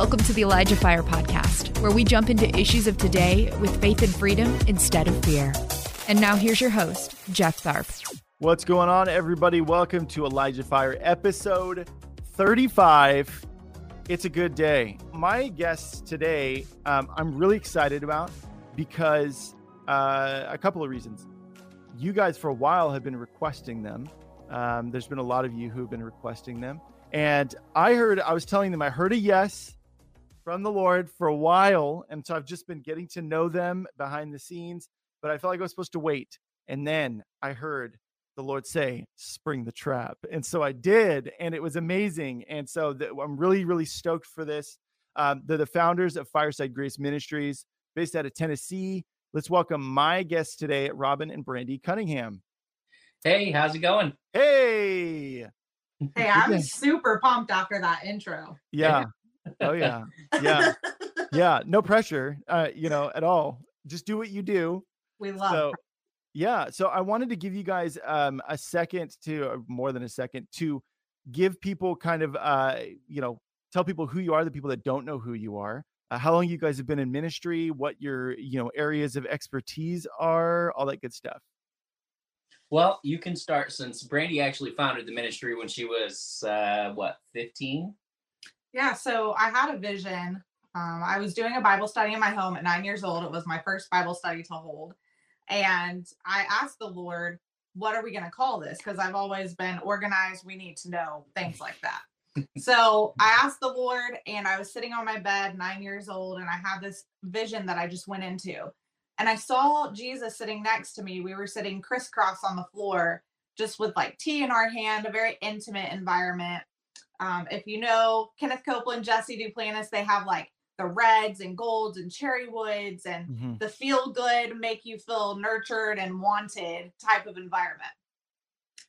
Welcome to the Elijah Fire Podcast, where we jump into issues of today with faith and freedom instead of fear. And now here's your host, Jeff Tharp. What's going on, everybody? Welcome to Elijah Fire episode 35. It's a good day. My guests today, um, I'm really excited about because uh, a couple of reasons. You guys, for a while, have been requesting them. Um, there's been a lot of you who have been requesting them. And I heard, I was telling them, I heard a yes from the Lord for a while. And so I've just been getting to know them behind the scenes, but I felt like I was supposed to wait. And then I heard the Lord say, spring the trap. And so I did, and it was amazing. And so the, I'm really, really stoked for this. Um, they're the founders of Fireside Grace Ministries, based out of Tennessee. Let's welcome my guests today, Robyn and Brandi Cunningham. Hey, how's it going? Hey. Hey, I'm super pumped after that intro. Yeah. Oh yeah. Yeah. yeah. No pressure, uh, you know, at all. Just do what you do. We love. So, yeah. So I wanted to give you guys um, a second to, or more than a second, to give people kind of, uh, you know, tell people who you are, the people that don't know who you are, uh, how long you guys have been in ministry, what your, you know, areas of expertise are, all that good stuff. Well, you can start since Brandi actually founded the ministry when she was uh, what 15. Yeah, so I had a vision. Um, I was doing a Bible study in my home at nine years old. It was my first Bible study to hold. And I asked the Lord, what are we going to call this? Because I've always been organized. We need to know things like that. so I asked the Lord, and I was sitting on my bed, nine years old, and I had this vision that I just went into. And I saw Jesus sitting next to me. We were sitting crisscross on the floor, just with like tea in our hand, a very intimate environment. Um, if you know Kenneth Copeland, Jesse Duplantis, they have like the reds and golds and cherry woods and mm-hmm. the feel good, make you feel nurtured and wanted type of environment.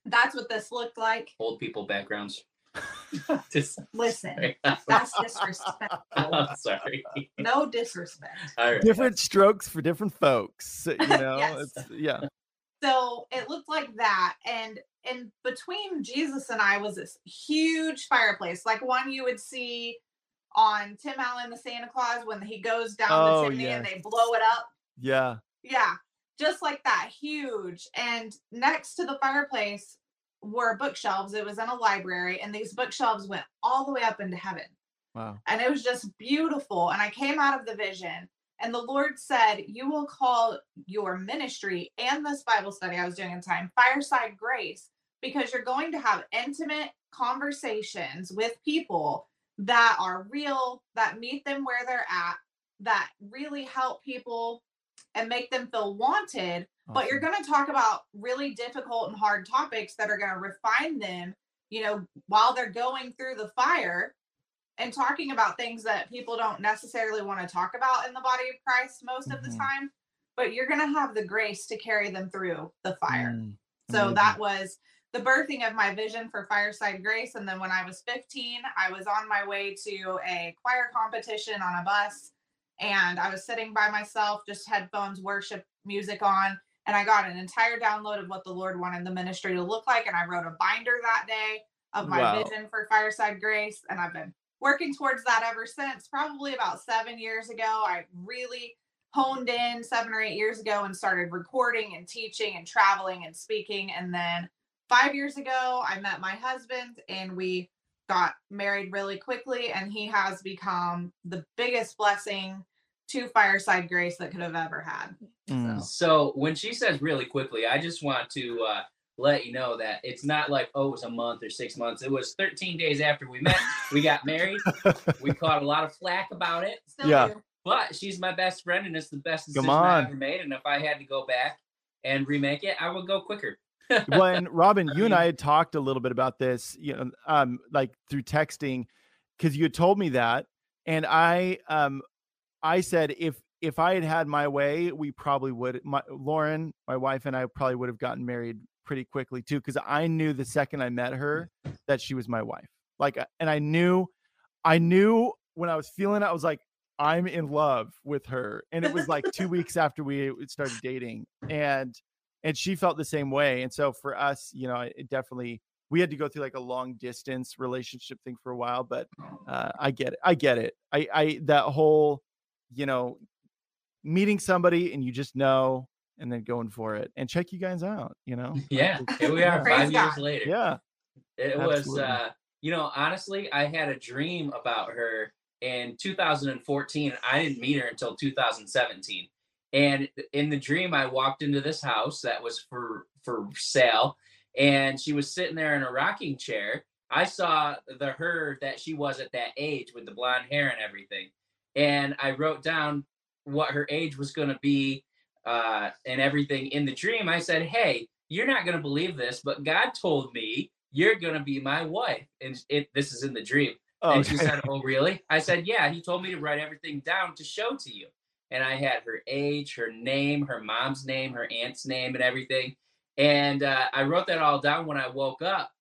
That's what this looked like. Old people backgrounds. Just listen. That's disrespectful. I'm sorry. No disrespect. Different strokes for different folks. You know, yes. yeah. So it looked like that, and and between Jesus and I was this huge fireplace, like one you would see on Tim Allen, the Santa Claus, when he goes down oh, the chimney yeah. and they blow it up. Yeah. Yeah. Just like that, huge. And next to the fireplace were bookshelves. It was in a library, and these bookshelves went all the way up into heaven. Wow. And it was just beautiful. And I came out of the vision, and the Lord said, You will call your ministry and this Bible study I was doing in time Fireside Grace, because you're going to have intimate conversations with people that are real, that meet them where they're at, that really help people and make them feel wanted but you're going to talk about really difficult and hard topics that are going to refine them, you know, while they're going through the fire and talking about things that people don't necessarily want to talk about in the body of Christ most mm-hmm. of the mm-hmm. time, but you're going to have the grace to carry them through the fire. Mm-hmm. So that was the birthing of my vision for Fireside Grace. And then when I was 15, I was on my way to a choir competition on a bus and I was sitting by myself, just headphones, worship music on and I got an entire download of what the Lord wanted the ministry to look like. And I wrote a binder that day of my wow. vision for Fireside Grace. And I've been working towards that ever since. Probably about seven years ago, I really honed in seven or eight years ago and started recording and teaching and traveling and speaking. And then five years ago, I met my husband and we got married really quickly. And he has become the biggest blessing to Fireside Grace that could have ever had. Mm. So when she says really quickly, I just want to uh, let you know that it's not like oh it was a month or six months. It was 13 days after we met. we got married. we caught a lot of flack about it. Still yeah. Do. But she's my best friend, and it's the best decision I ever made. And if I had to go back and remake it, I would go quicker. When Robyn, you and I had talked a little bit about this, you know, um, like through texting, because you had told me that, and I, um, I said if if I had had my way, we probably would. My Lauren, my wife, and I probably would have gotten married pretty quickly too, because I knew the second I met her that she was my wife. Like, uh, and I knew, I knew when I was feeling it, I was like, I'm in love with her, and it was like two weeks after we started dating, and and she felt the same way. And so for us, you know, it definitely we had to go through like a long distance relationship thing for a while, but uh, I get it. I get it. I, I, that whole, you know, meeting somebody and you just know and then going for it and check you guys out, you know? Yeah. Here we are Praise five years later. Yeah. It was, uh, you know, honestly, I had a dream about her in 2014. I didn't meet her until 2017. And in the dream, I walked into this house that was for for sale, and she was sitting there in a rocking chair. I saw the her that she was at that age with the blonde hair and everything, and I wrote down what her age was going to be uh, and everything in the dream. I said, "Hey, you're not going to believe this, but God told me you're going to be my wife." And it this is in the dream. Oh, And she okay. said, "Oh, really?" I said, "Yeah." He told me to write everything down to show to you. And I had her age, her name, her mom's name, her aunt's name, and everything. And uh, I wrote that all down when I woke up.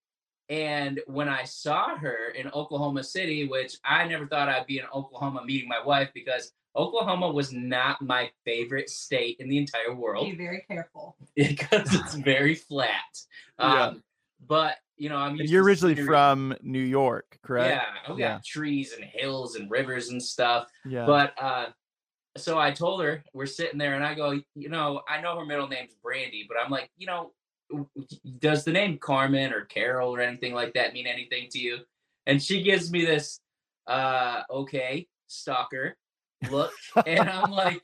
And when I saw her in Oklahoma City, which I never thought I'd be in Oklahoma meeting my wife because Oklahoma was not my favorite state in the entire world Be very careful. because it's very flat. Yeah. Um, But you know, I'm you're originally scenery. from New York, correct? Yeah, we Yeah. got trees and hills and rivers and stuff. Yeah. But uh so I told her we're sitting there and I go, you know, I know her middle name's Brandi, but I'm like, you know, does the name Carmen or Carol or anything like that mean anything to you? And she gives me this uh okay, stalker look and I'm like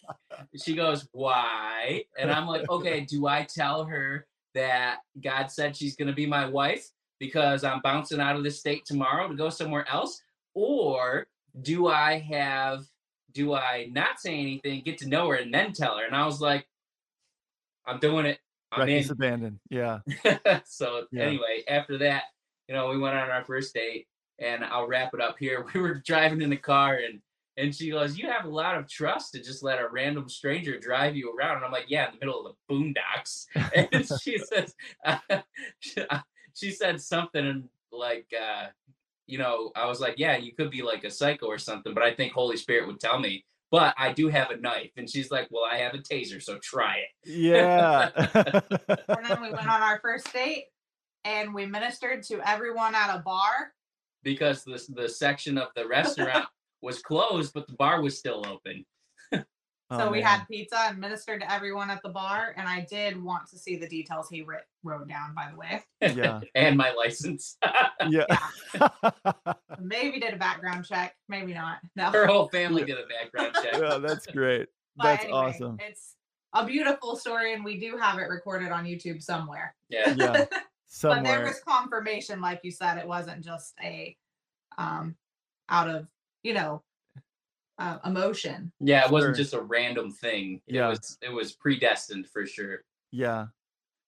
she goes, "Why?" And I'm like, "Okay, do I tell her that God said she's to be my wife because I'm bouncing out of the state tomorrow to go somewhere else or do I have do I not say anything, get to know her, and then tell her? And I was like, I'm doing it. I'm Reckless in. abandon. Yeah. so Yeah. anyway, after that, you know, we went on our first date, and I'll wrap it up here. We were driving in the car, and and she goes, "You have a lot of trust to just let a random stranger drive you around." And I'm like, "Yeah, in the middle of the boondocks." And she says, she said something like, uh, you know, I was like, "Yeah, you could be like a psycho or something," but I think Holy Spirit would tell me. But I do have a knife, and she's like, "Well, I have a taser, so try it." Yeah. And then we went on our first date and we ministered to everyone at a bar. because the the section of the restaurant was closed, but the bar was still open. Oh, so we man. had pizza and ministered to everyone at the bar. And I did want to see the details he writ- wrote down, by the way. Yeah. and my license. Yeah. Maybe did a background check, maybe not. No. Her whole family did a background check. yeah, that's great. That's anyway, awesome. It's a beautiful story, and we do have it recorded on YouTube somewhere. Yeah. Yeah. But there was confirmation, like you said, it wasn't just a um out of you know uh, emotion. Yeah, it wasn't Sure. just a random thing. It Yeah. was it was predestined for sure. Yeah.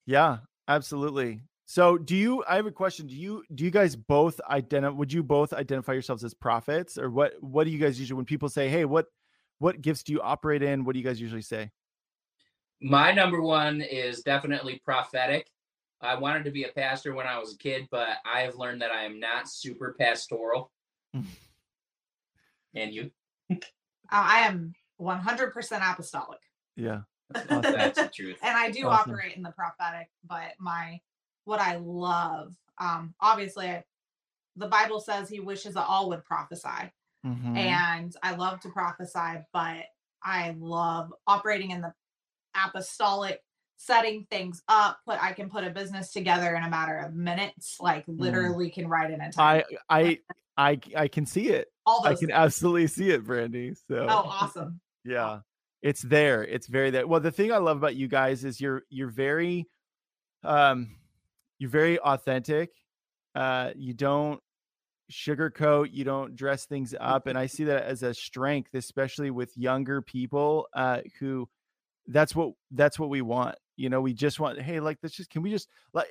Yeah, absolutely. So do you I have a question. Do you do you guys both identify would you both identify yourselves as prophets or what what do you guys usually when people say, "Hey, what what gifts do you operate in?" What do you guys usually say? My number one is definitely prophetic. I wanted to be a pastor when I was a kid, but I have learned that I am not super pastoral. and you? I am 100% apostolic, Yeah. and That's the truth. And I do Awesome. operate in the prophetic. But my what I love, um, obviously, I, the Bible says He wishes that all would prophesy. Mhm. and I love to prophesy, but I love operating in the apostolic setting things up put i can put a business together in a matter of minutes like literally can write an entire Mm. I I I I can see it. all I can things. absolutely see it, Brandi. So oh awesome yeah it's there it's very there well the thing i love about you guys is you're you're very um you're very authentic uh you don't sugarcoat you don't dress things up and i see that as a strength especially with younger people uh who that's what that's what we want you know we just want hey like let's just can we just like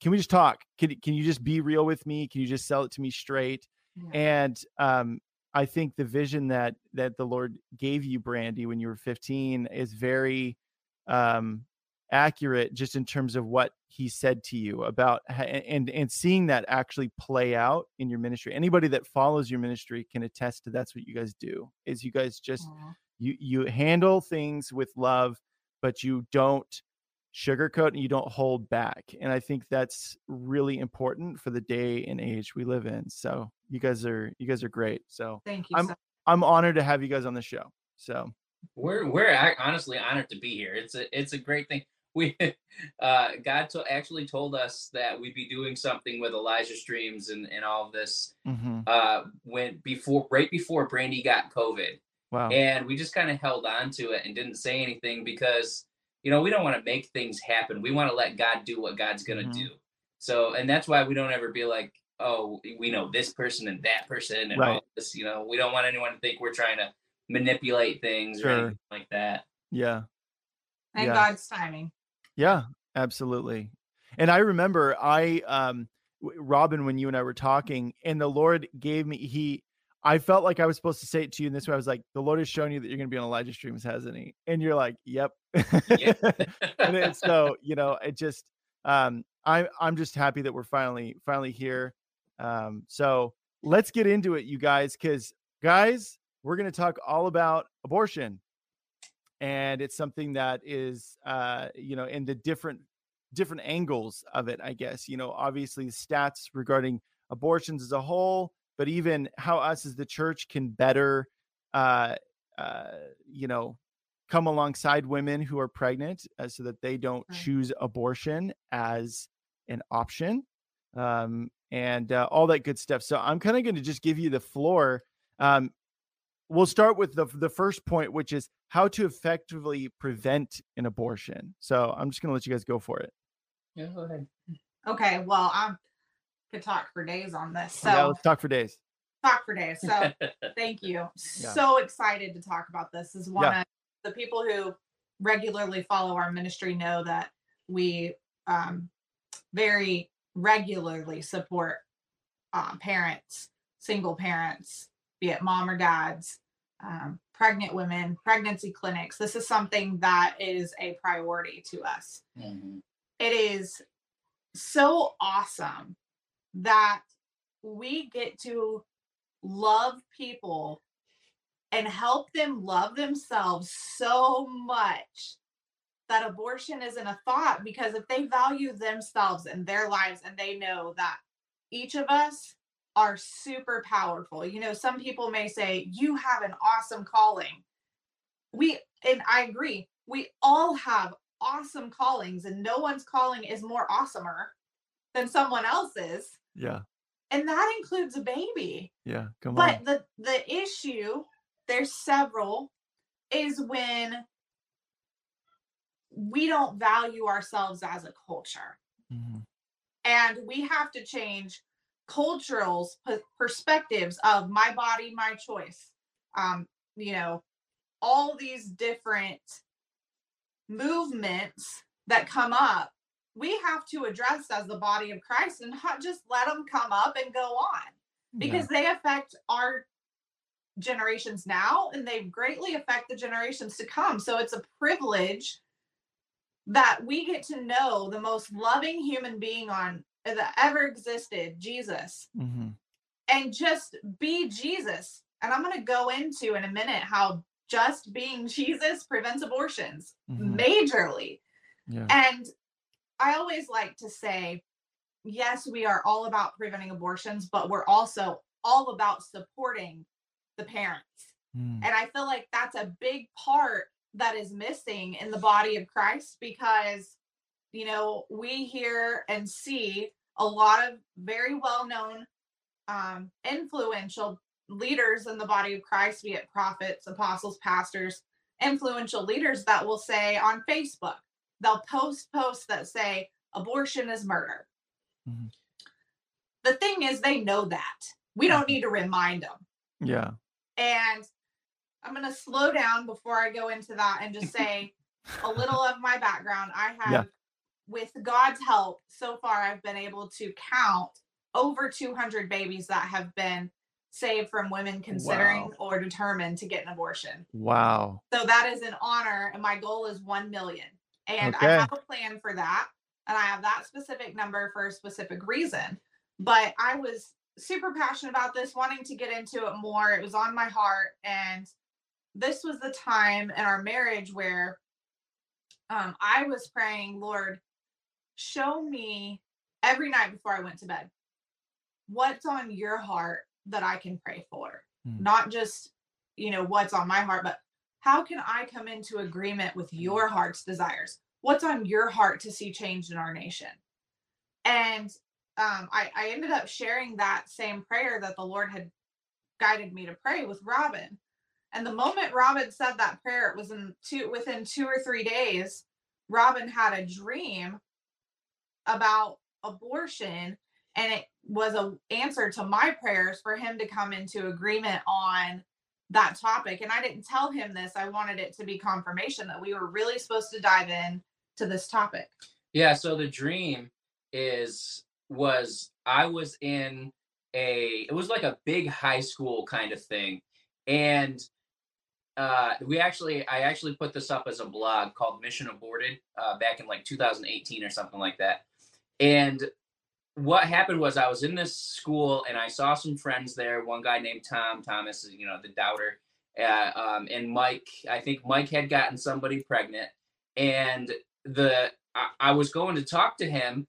can we just talk can, can you just be real with me can you just sell it to me straight Yeah. and um i think the vision that that the lord gave you brandi when you were 15 is very um accurate just in terms of what he said to you about and and seeing that actually play out in your ministry anybody that follows your ministry can attest to that's what you guys do is you guys just you you handle things with love but you don't sugarcoat and you don't hold back. And I think that's really important for the day and age we live in. So you guys are you guys are great. So Thank you. I'm so- I'm honored to have you guys on the show. So We're we're honestly honored to be here. It's a it's a great thing. We uh God to, actually told us that we'd be doing something with Elijah Streams and and all of this mhm. uh when before right before Brandi got COVID. wow. and we just kind of held on to it and didn't say anything because you know we don't want to make things happen we want to let god do what god's going to Mhm. do so and that's why we don't ever be like oh we know this person and that person and Right. all this you know we don't want anyone to think we're trying to manipulate things or anything like that yeah. and yeah. God's timing. Yeah, absolutely. And I remember I um Robyn when you and I were talking and the Lord gave me he I felt like I was supposed to say it to you in this way. I was like, the Lord has shown you that you're gonna be on Elijah streams, hasn't he? And you're like, Yep. Yeah. and then, so, you know, it just um I'm I'm just happy that we're finally finally here. Um so let's get into it, you guys, because guys, we're gonna talk all about abortion. And it's something that is uh you know in the different different angles of it i guess you know obviously the stats regarding abortions as a whole but even how us as the church can better uh uh you know come alongside women who are pregnant uh, so that they don't choose abortion as an option. Um and uh, all that good stuff so i'm kind of going to just give you the floor um we'll start with the the first point, which is how to effectively prevent an abortion. So I'm just gonna let you guys go for it. yeah, go ahead. Okay, well, I could talk for days on this. So yeah, let's talk for days. talk for days. So thank you. So excited to talk about this. Is one Yeah. of the people who regularly follow our ministry know that we um, very regularly support um, parents, single parents, be it mom or dads, um, pregnant women, pregnancy clinics. This is something that is a priority to us Mhm. it is so awesome that we get to love people and help them love themselves so much that abortion isn't a thought because if they value themselves and their lives and they know that each of us are super powerful. You know, some people may say you have an awesome calling. We and I agree. We all have awesome callings and no one's calling is more awesomer than someone else's Yeah, and that includes a baby yeah. Come but on. But the the issue there's several is when we don't value ourselves as a culture. Mhm. and we have to change cultural perspectives of my body my choice. Um you know all these different movements that come up we have to address as the body of christ and not just let them come up and go on because they affect our generations now and they greatly affect the generations to come. So it's a privilege that we get to know the most loving human being on that ever existed jesus. Mhm. and just be jesus and i'm going to go into in a minute how just being jesus prevents abortions Mhm. majorly Yeah. and I always like to say, yes, we are all about preventing abortions, but we're also all about supporting the parents. Mm. And I feel like that's a big part that is missing in the body of Christ because, you know, we hear and see a lot of very well known, um, influential leaders in the body of Christ, be it prophets, apostles, pastors, influential leaders that will say on Facebook, they'll post posts that say abortion is murder. Mhm. The thing is, they know that. We don't need to remind them. Yeah. And I'm going to slow down before I go into that and just say a little of my background. I have, Yeah. with God's help, so far I've been able to count over 200 babies that have been saved from women considering Wow. or determined to get an abortion. Wow. So that is an honor, and my goal is 1 million. And Okay. I have a plan for that. And I have that specific number for a specific reason. But I was super passionate about this, wanting to get into it more. It was on my heart. And this was the time in our marriage where um, I was praying, Lord, show me every night before I went to bed what's on your heart that I can pray for. Hmm. Not just, you know, what's on my heart, but how can I come into agreement with your heart's desires? What's on your heart to see changed in our nation? And um, I, I ended up sharing that same prayer that the Lord had guided me to pray with Robyn. And the moment Robyn said that prayer, it was in two within two or three days, Robyn had a dream about abortion and it was a answer to my prayers for him to come into agreement on that topic and i didn't tell him this i wanted it to be confirmation that we were really supposed to dive in to this topic Yeah, so the dream is was I was in a it was like a big high school kind of thing. And uh we actually I actually put this up as a blog called Mission Aborted uh back in like 2018 or something like that. And what happened was I was in this school and I saw some friends there. One guy named Tom Thomas, you know, the doubter, uh, um, and Mike. I think Mike had gotten somebody pregnant, and the I, I was going to talk to him,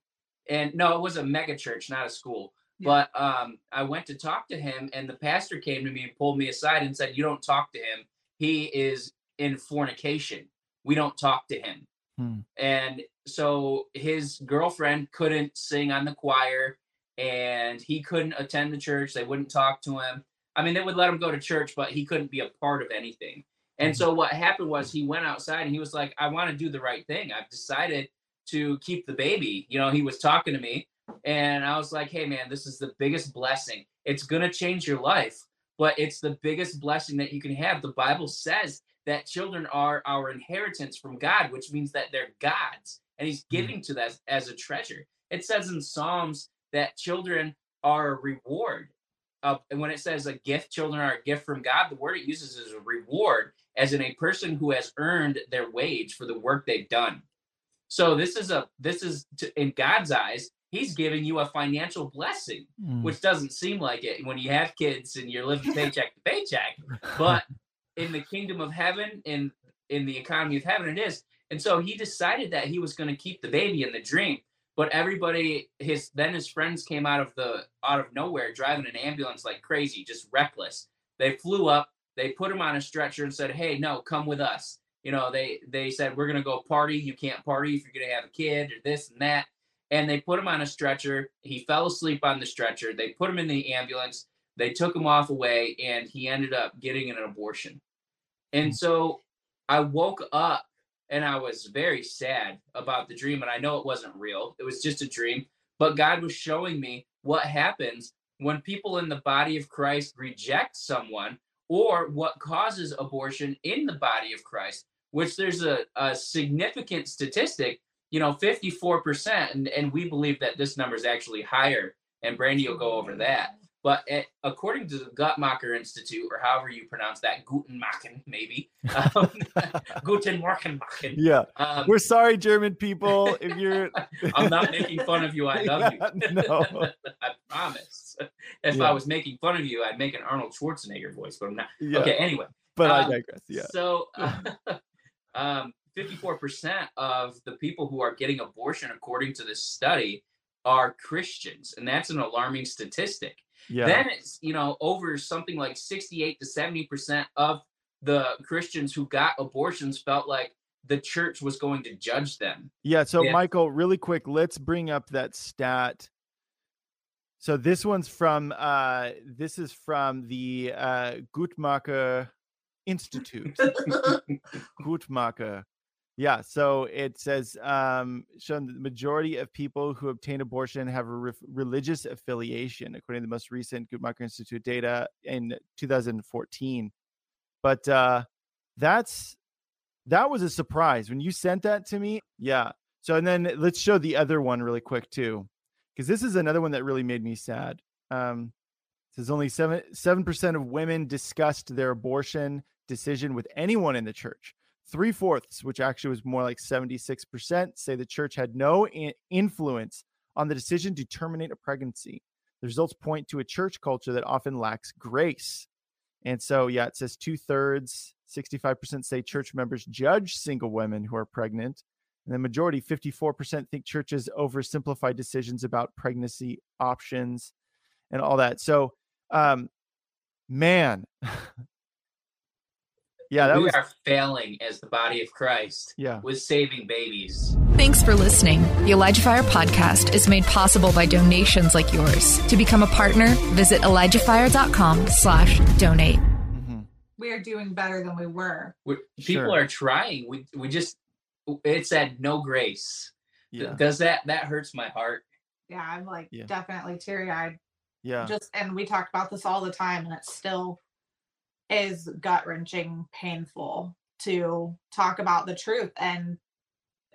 and no, it was a mega church, not a school. Yeah. But um, I went to talk to him, and the pastor came to me and pulled me aside and said, "You don't talk to him. He is in fornication. We don't talk to him." Hmm. And so his girlfriend couldn't sing on the choir, and he couldn't attend the church. They wouldn't talk to him. I mean, they would let him go to church, but he couldn't be a part of anything. And so what happened was he went outside and he was like, I want to do the right thing. I've decided to keep the baby. You know, he was talking to me and I was like, hey, man, this is the biggest blessing. It's going to change your life, but it's the biggest blessing that you can have. The Bible says that children are our inheritance from God, which means that they're God's and he's giving to that as a treasure. It says in Psalms that children are a reward. Uh, and when it says a gift, children are a gift from God, the word it uses is a reward, as in a person who has earned their wage for the work they've done. So this is a this is to, in God's eyes, He's giving you a financial blessing, Mm. which doesn't seem like it when you have kids and you're living paycheck to paycheck. But in the kingdom of heaven, in in the economy of heaven, it is. And so he decided that he was going to keep the baby in the dream. But everybody, his then his friends came out of the out of nowhere driving an ambulance like crazy, just reckless. They flew up, they put him on a stretcher and said, "Hey, no, come with us." You know, they they said we're gonna go party. You can't party if you're gonna have a kid or this and that. And they put him on a stretcher. He fell asleep on the stretcher. They put him in the ambulance. They took him off away, and he ended up getting an abortion. And hmm. so I woke up and I was very sad about the dream. And I know it wasn't real, it was just a dream. But God was showing me what happens when people in the body of Christ reject someone or what causes abortion in the body of Christ, which there's a, a significant statistic, you know, 54%. And, and we believe that this number is actually higher. And Brandi will go over that. But eh, according to the Guttmacher Institute, or however you pronounce that, Gutenmachen, maybe, um, yeah. Um, We're sorry, German people. If you're I'm not making fun of you. I love Yeah, you. no. I promise. If Yeah. I was making fun of you, I'd make an Arnold Schwarzenegger voice, but I'm not. yeah, Okay, anyway. but I um, digress. Yeah. So, um, 54% of the people who are getting abortion, according to this study, are Christians. And that's an alarming statistic. Yeah. Then it's, you know, over something like 68 to 70% of the Christians who got abortions felt like the church was going to judge them. Yeah. So, Yeah. Michael, really quick, let's bring up that stat. So this one's from uh this is from the uh Guttmacher Institute. Guttmacher. Yeah, so it says um shown the majority of people who obtain abortion have a re- religious affiliation according to the most recent Guttmacher Institute data in 2014. But uh that's that was a surprise when you sent that to me. Yeah. So and then let's show the other one really quick too, because this is another one that really made me sad. Um, says only seven seven percent of women discussed their abortion decision with anyone in the church. Three fourths, which actually was more like seventy six percent, say the church had no influence on the decision to terminate a pregnancy. The results point to a church culture that often lacks grace. And so, yeah, it says two thirds, 65% say church members judge single women who are pregnant. And the majority, 54%, think churches oversimplify decisions about pregnancy options and all that. So, um, man, yeah, that we was, are failing as the body of Christ yeah. with saving babies. Thanks for listening. The Elijah Fire podcast is made possible by donations like yours. To become a partner, visit ElijahFire.com slash donate. Mhm. We are doing better than we were. We, people Sure. are trying. We we just it's that no grace. Yeah. Does that that hurts my heart? Yeah, I'm like Yeah. definitely teary eyed. Yeah. Just and we talk about this all the time, and it's still is gut wrenching, painful to talk about the truth. And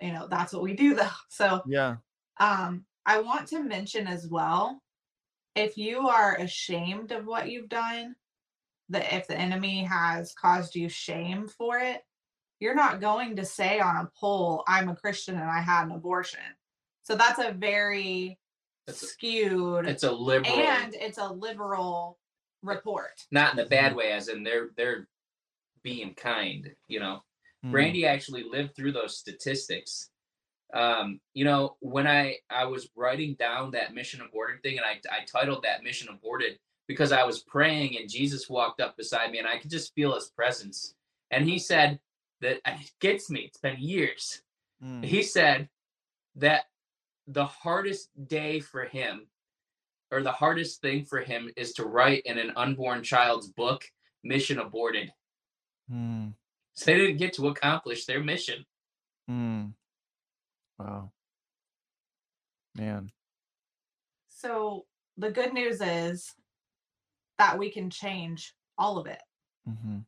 you know, that's what we do though. So Yeah. um I want to mention as well if you are ashamed of what you've done, that if the enemy has caused you shame for it, you're not going to say on a poll, I'm a Christian and I had an abortion. So that's a very a- skewed It's a liberal, and it's a liberal report. not in the bad way, as in they're they're being kind. You know, Mm. Brandi actually lived through those statistics. Um, you know, when I I was writing down that mission aborted thing, and I I titled that mission aborted because I was praying and Jesus walked up beside me, and I could just feel His presence, and He said that and it gets me. It's been years. Mm. He said that the hardest day for him or the hardest thing for him is to write in an unborn child's book mission aborted Mm. so they didn't get to accomplish their mission Mm. Wow. Man. So the good news is that we can change all of it. hmm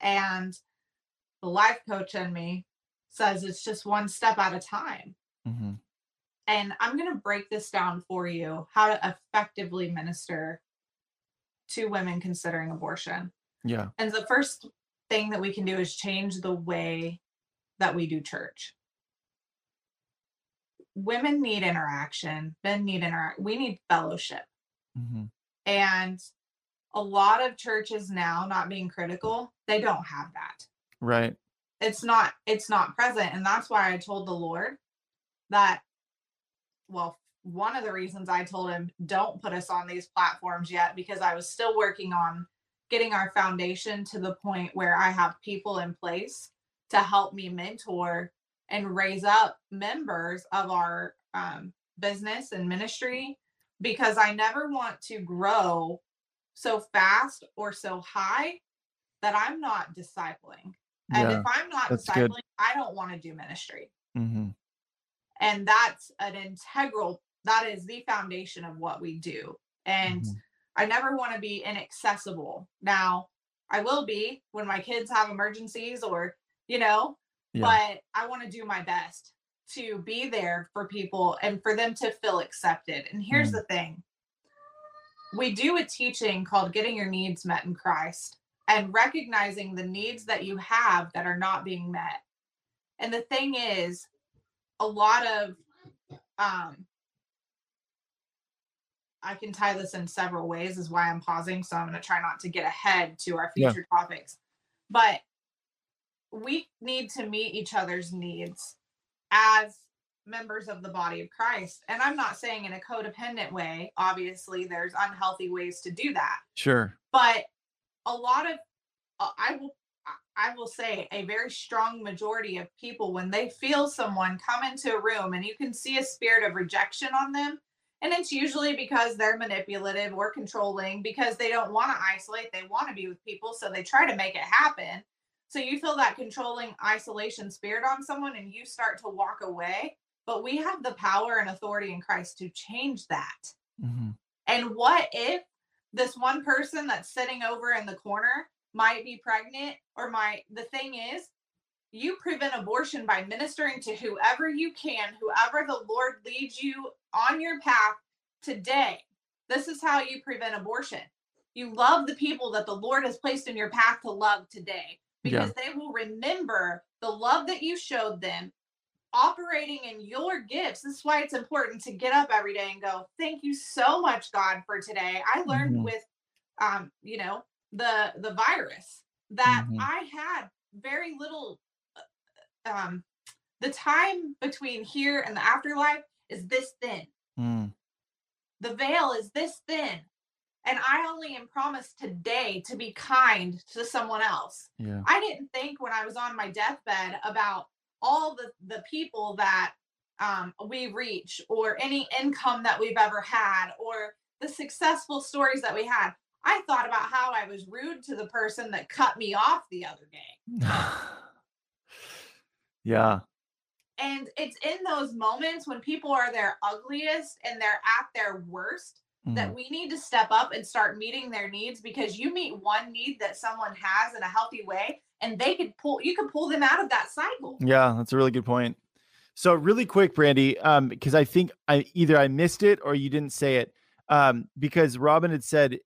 And the life coach in me says it's just one step at a time. hmm And I'm going to break this down for you how to effectively minister to women considering abortion. Yeah. And the first thing that we can do is change the way that we do church. Women need interaction, men need interact. We need fellowship. hmm And a lot of churches now, not being critical, they don't have that. Right. It's not it's not present and that's why I told the Lord that well, one of the reasons I told him don't put us on these platforms yet because I was still working on getting our foundation to the point where I have people in place to help me mentor and raise up members of our um, business and ministry because I never want to grow so fast or so high that I'm not discipling. And Yeah. if I'm not that's good. discipling, I don't want to do ministry. hmm And that's an integral, that is the foundation of what we do. And Mhm. I never want to be inaccessible. Now, I will be when my kids have emergencies or, you know, Yeah. but I want to do my best to be there for people and for them to feel accepted. And here's Mm. the thing we do a teaching called Getting Your Needs Met in Christ and recognizing the needs that you have that are not being met. And the thing is, a lot of, um, I can tie this in several ways, is why I'm pausing. So I'm going to try not to get ahead to our Yeah. future topics. But we need to meet each other's needs as members of the body of Christ. And I'm not saying in a codependent way. Obviously, there's unhealthy ways to do that. Sure. But a lot of uh, I will I will say a very strong majority of people when they feel someone come into a room and you can see a spirit of rejection on them and it's usually because they're manipulative or controlling because they don't want to isolate they want to be with people so they try to make it happen. So you feel that controlling isolation spirit on someone and you start to walk away but we have the power and authority in Christ to change that. Hmm and what if this one person that's sitting over in the corner might be pregnant or might the thing is you prevent abortion by ministering to whoever you can, whoever the Lord leads you on your path today. This is how you prevent abortion. You love the people that the Lord has placed in your path to love today because they will remember the love that you showed them operating in your gifts. This is why it's important to get up every day and go, Thank you so much, God, for today. I learned Mhm. with um, you know, the the virus that Mhm. I had very little uh, um the time between here and the afterlife is this thin. Mm, The veil is this thin. And I only am promised today to be kind to someone else. yeah. I didn't think when I was on my deathbed about all the the people that um, we reach or any income that we've ever had or the successful stories that we had. I thought about how I was rude to the person that cut me off the other day. yeah. And it's in those moments when people are their ugliest and they're at their worst that Mhm. we need to step up and start meeting their needs because you meet one need that someone has in a healthy way and they could pull you could pull them out of that cycle. Yeah, that's a really good point. So really quick, Brandi, um, because I think I either I missed it or you didn't say it. Um, because Robyn had said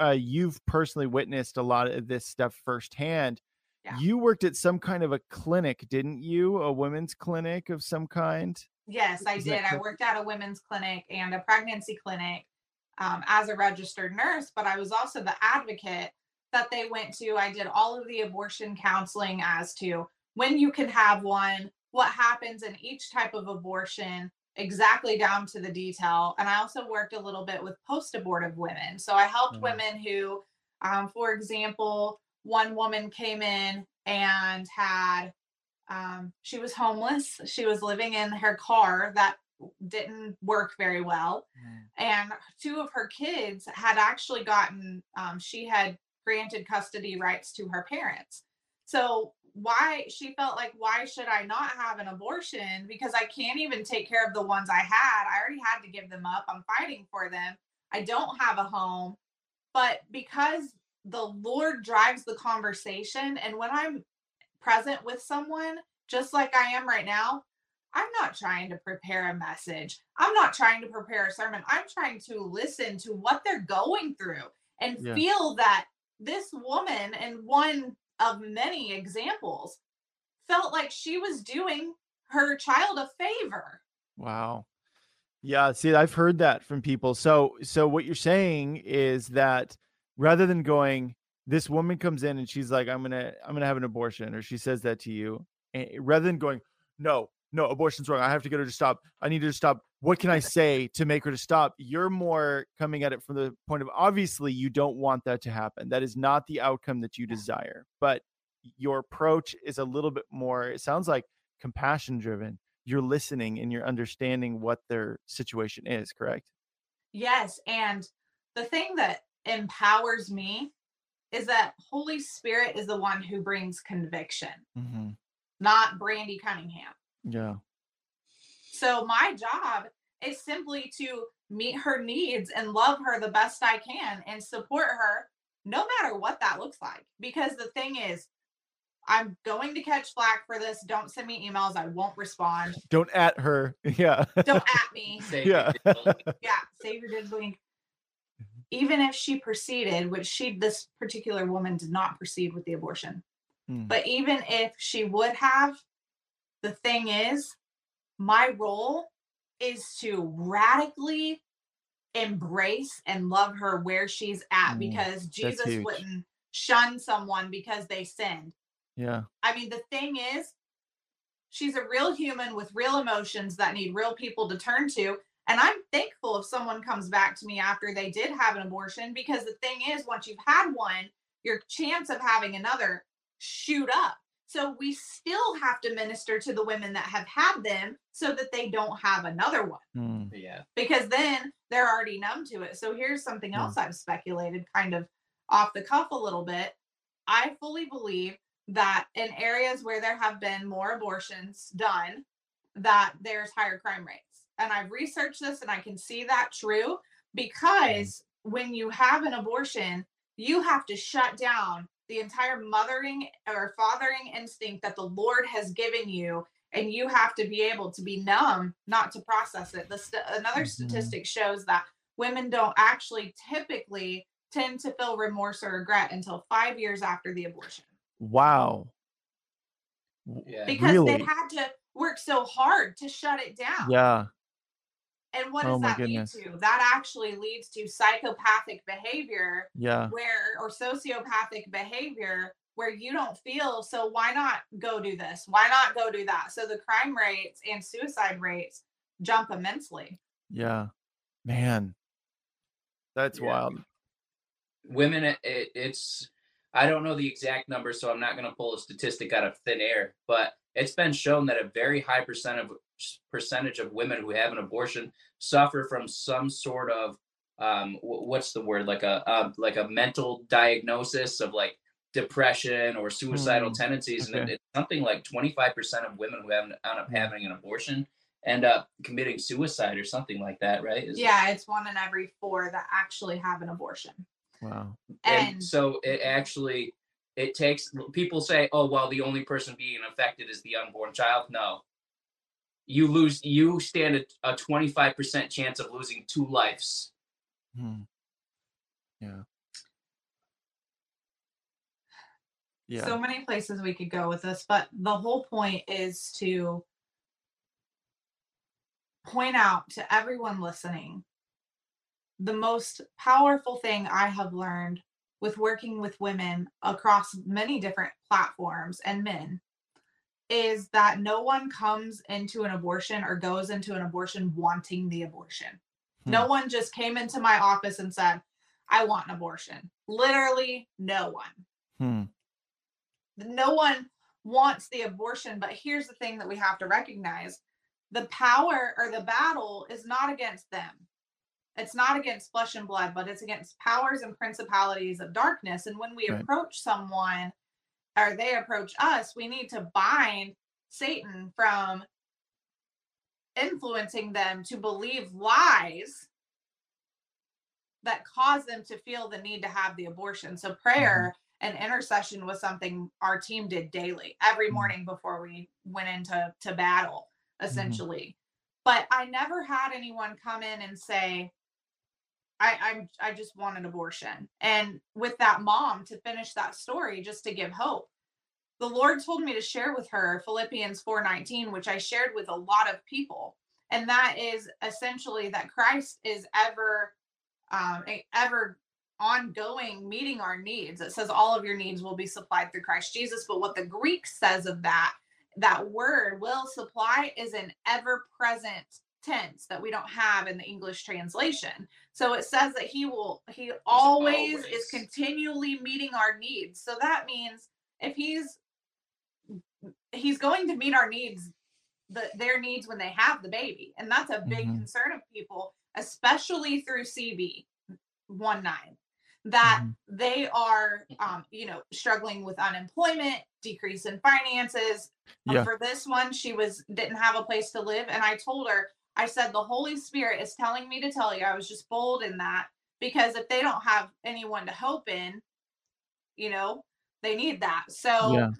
uh, you've personally witnessed a lot of this stuff firsthand. Yeah. You worked at some kind of a clinic, didn't you? A women's clinic of some kind. Yes, I Is did. I worked at a women's clinic and a pregnancy clinic um, as a registered nurse, but I was also the advocate that they went to. I did all of the abortion counseling as to when you can have one, what happens in each type of abortion, exactly down to the detail. And I also worked a little bit with post abortive women. So I helped Mhm. women who, um, for example, one woman came in and had um, she was homeless. She was living in her car that didn't work very well. And two of her kids had actually gotten, um, she had granted custody rights to her parents. So, why she felt like, why should I not have an abortion? Because I can't even take care of the ones I had. I already had to give them up. I'm fighting for them. I don't have a home. But because the Lord drives the conversation, and when I'm present with someone, just like I am right now, I'm not trying to prepare a message. I'm not trying to prepare a sermon. I'm trying to listen to what they're going through and Yeah. feel that this woman, and one of many examples, felt like she was doing her child a favor. Wow. Yeah, see, I've heard that from people. So, so what you're saying is that rather than going, this woman comes in and she's like, "I'm gonna, I'm gonna have an abortion," or she says that to you, and rather than going, "No, no, abortion's wrong. I have to get her to stop. I need her to stop." What can I say to make her to stop? You're more coming at it from the point of obviously you don't want that to happen. That is not the outcome that you desire. But your approach is a little bit more. It sounds like compassion driven you're listening and you're understanding what their situation is, correct? Yes. And the thing that empowers me is that Holy Spirit is the one who brings conviction, Mm-hmm. not Brandi Cunningham. Yeah. So my job is simply to meet her needs and love her the best I can and support her no matter what that looks like. Because the thing is, I'm going to catch flack for this. Don't send me emails. I won't respond. Don't at her. Yeah. Don't at me. Say Yeah. Yeah, Savior did blink. Even if she proceeded, which she, this particular woman did not proceed with the abortion, Mm. but even if she would have, the thing is, my role is to radically embrace and love her where she's at Mm, because Jesus wouldn't shun someone because they sinned. yeah. I mean, the thing is, she's a real human with real emotions that need real people to turn to. And I'm thankful if someone comes back to me after they did have an abortion because the thing is, once you've had one, your chance of having another shoot up. So we still have to minister to the women that have had them so that they don't have another one Mm. Yeah. because then they're already numb to it. So here's something Yeah. else I've speculated kind of off the cuff a little bit. I fully believe that in areas where there have been more abortions done, that there's higher crime rates. And I've researched this and I can see that true because when you have an abortion, you have to shut down the entire mothering or fathering instinct that the Lord has given you and you have to be able to be numb not to process it the st- another Mhm. statistic shows that women don't actually typically tend to feel remorse or regret until five years after the abortion Wow. Yeah. because Really? they had to work so hard to shut it down Yeah. And what Oh does my that goodness. lead to? That actually leads to psychopathic behavior Yeah. where or sociopathic behavior where you don't feel so why not go do this why not go do that so the crime rates and suicide rates jump immensely Yeah. Man. That's Yeah. wild. women it, it, it's i don't know the exact number so i'm not going to pull a statistic out of thin air but it's been shown that a very high percent of percentage of women who have an abortion suffer from some sort of um wh- what's the word like a uh, like a mental diagnosis of like depression or suicidal Hmm, tendencies and okay. it, it's something like 25% of women who have, end up having an abortion end up committing suicide or something like that right? Is- yeah it's one in every four that actually have an abortion. Wow. and, and so it actually it takes people say oh well the only person being affected is the unborn child. No you lose you stand a, a 25% chance of losing two lives Hmm. Yeah. Yeah. so many places we could go with this but the whole point is to point out to everyone listening the most powerful thing i have learned with working with women across many different platforms and men is that no one comes into an abortion or goes into an abortion wanting the abortion. No one just came into my office and said, I want an abortion. Literally, no one. Hmm. No one wants the abortion. But here's the thing that we have to recognize the power or the battle is not against them. It's not against flesh and blood, but it's against powers and principalities of darkness. And when we Right. approach someone or they approach us, we need to bind Satan from influencing them to believe lies that cause them to feel the need to have the abortion. So prayer and intercession was something our team did daily, every Mhm. morning before we went into to battle, essentially. But I never had anyone come in and say, I, I'm I just want an abortion. And with that mom to finish that story, just to give hope, the Lord told me to share with her Philippians 4:19, which I shared with a lot of people. And that is essentially that Christ is ever um ever ongoing meeting our needs. It says all of your needs will be supplied through Christ Jesus. But what the Greek says of that, that word will supply is an ever present tense that we don't have in the English translation. So it says that he will, he always, is continually meeting our needs. So that means if he's he's going to meet our needs the, their needs when they have the baby and that's a big Mhm. concern of people especially through cb 1 9 that Mhm. they are um, you know struggling with unemployment decrease in finances Um, Yeah. for this one she was didn't have a place to live and i told her i said the holy spirit is telling me to tell you i was just bold in that because if they don't have anyone to hope in you know they need that so Yeah.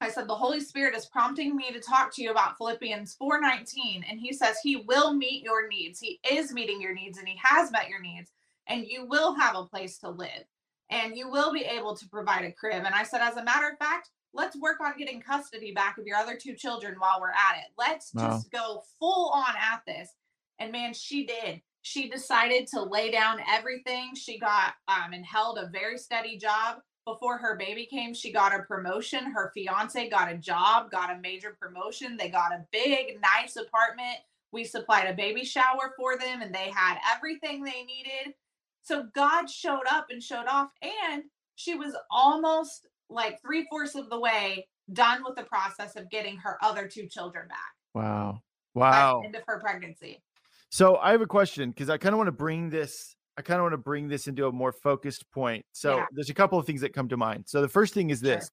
I said, the Holy Spirit is prompting me to talk to you about Philippians 4:19. And he says he will meet your needs. He is meeting your needs and he has met your needs. And you will have a place to live. And you will be able to provide a crib. And I said, as a matter of fact, let's work on getting custody back of your other two children while we're at it. Let's Wow. just go full on at this. And man, she did. She decided to lay down everything. She got um, and held a very steady job before her baby came, she got a promotion. Her fiance got a job, got a major promotion. They got a big, nice apartment. We supplied a baby shower for them, and they had everything they needed. So God showed up and showed off. And she was almost like three fourths of the way done with the process of getting her other two children back Wow. Wow. end of her pregnancy. So I have a question because I kind of want to bring this. I kind of want to bring this into a more focused point. So Yeah. there's a couple of things that come to mind. So the first thing is Sure. this: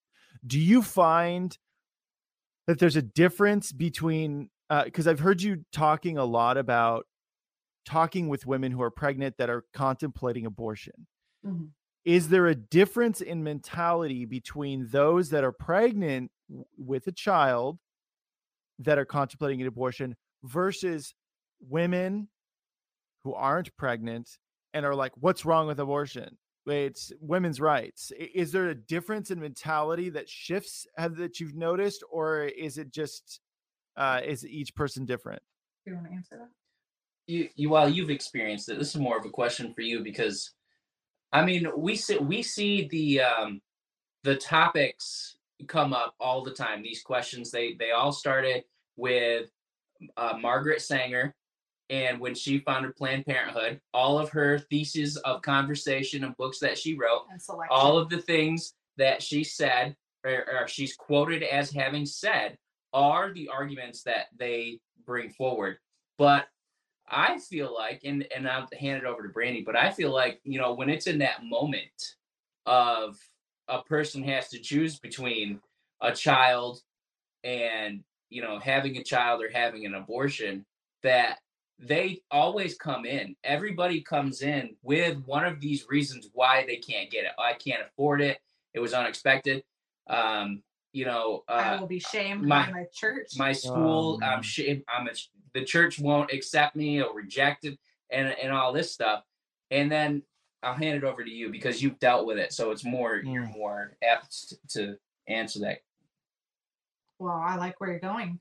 Do you find that there's a difference between? Because I've heard you talking a lot about talking with women who are pregnant that are contemplating abortion. Mhm. Is there a difference in mentality between those that are pregnant with a child that are contemplating an abortion versus women who aren't pregnant and are like, what's wrong with abortion? It's women's rights. Is there a difference in mentality that shifts have, that you've noticed, or is it just uh, is each person different? Do you want to answer that? you, you while you've experienced it, this is more of a question for you because, I mean, we see we see the um, the topics come up all the time. These questions they they all started with uh, Margaret Sanger, and when she founded Planned Parenthood, all of her theses of conversation and books that she wrote, all of the things that she said or, or she's quoted as having said are the arguments that they bring forward. But I feel like, and and I'll hand it over to Brandi, but I feel like you know when it's in that moment of a person has to choose between a child and you know having a child or having an abortion that they always come in. Everybody comes in with one of these reasons why they can't get it. I can't afford it. It was unexpected. Um you know I uh, will be shamed my- by my church. my school Oh, i'm man. sh- i'm a, the church won't accept me or reject it and and all this stuff and then i'll hand it over to you because you've dealt with it so it's more you're Mm. more apt to answer that well, I like where you're going.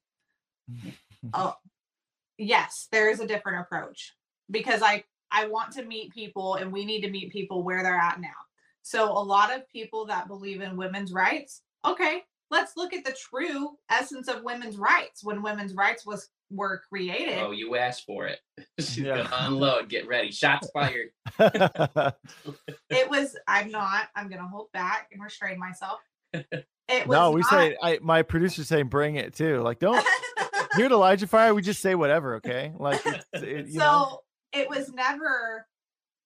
Oh, yes, there is a different approach because I I want to meet people and we need to meet people where they're at now. So a lot of people that believe in women's rights, okay, let's look at the true essence of women's rights when women's rights was were created. oh you asked for it she's Yeah. gonna unload get ready shots fired It was I'm not, I'm gonna hold back and restrain myself. It was no, we not- say I my producer's saying bring it too. Like don't here at Elijah Fire, we just say whatever, okay? Like it's, it, you so know. it was never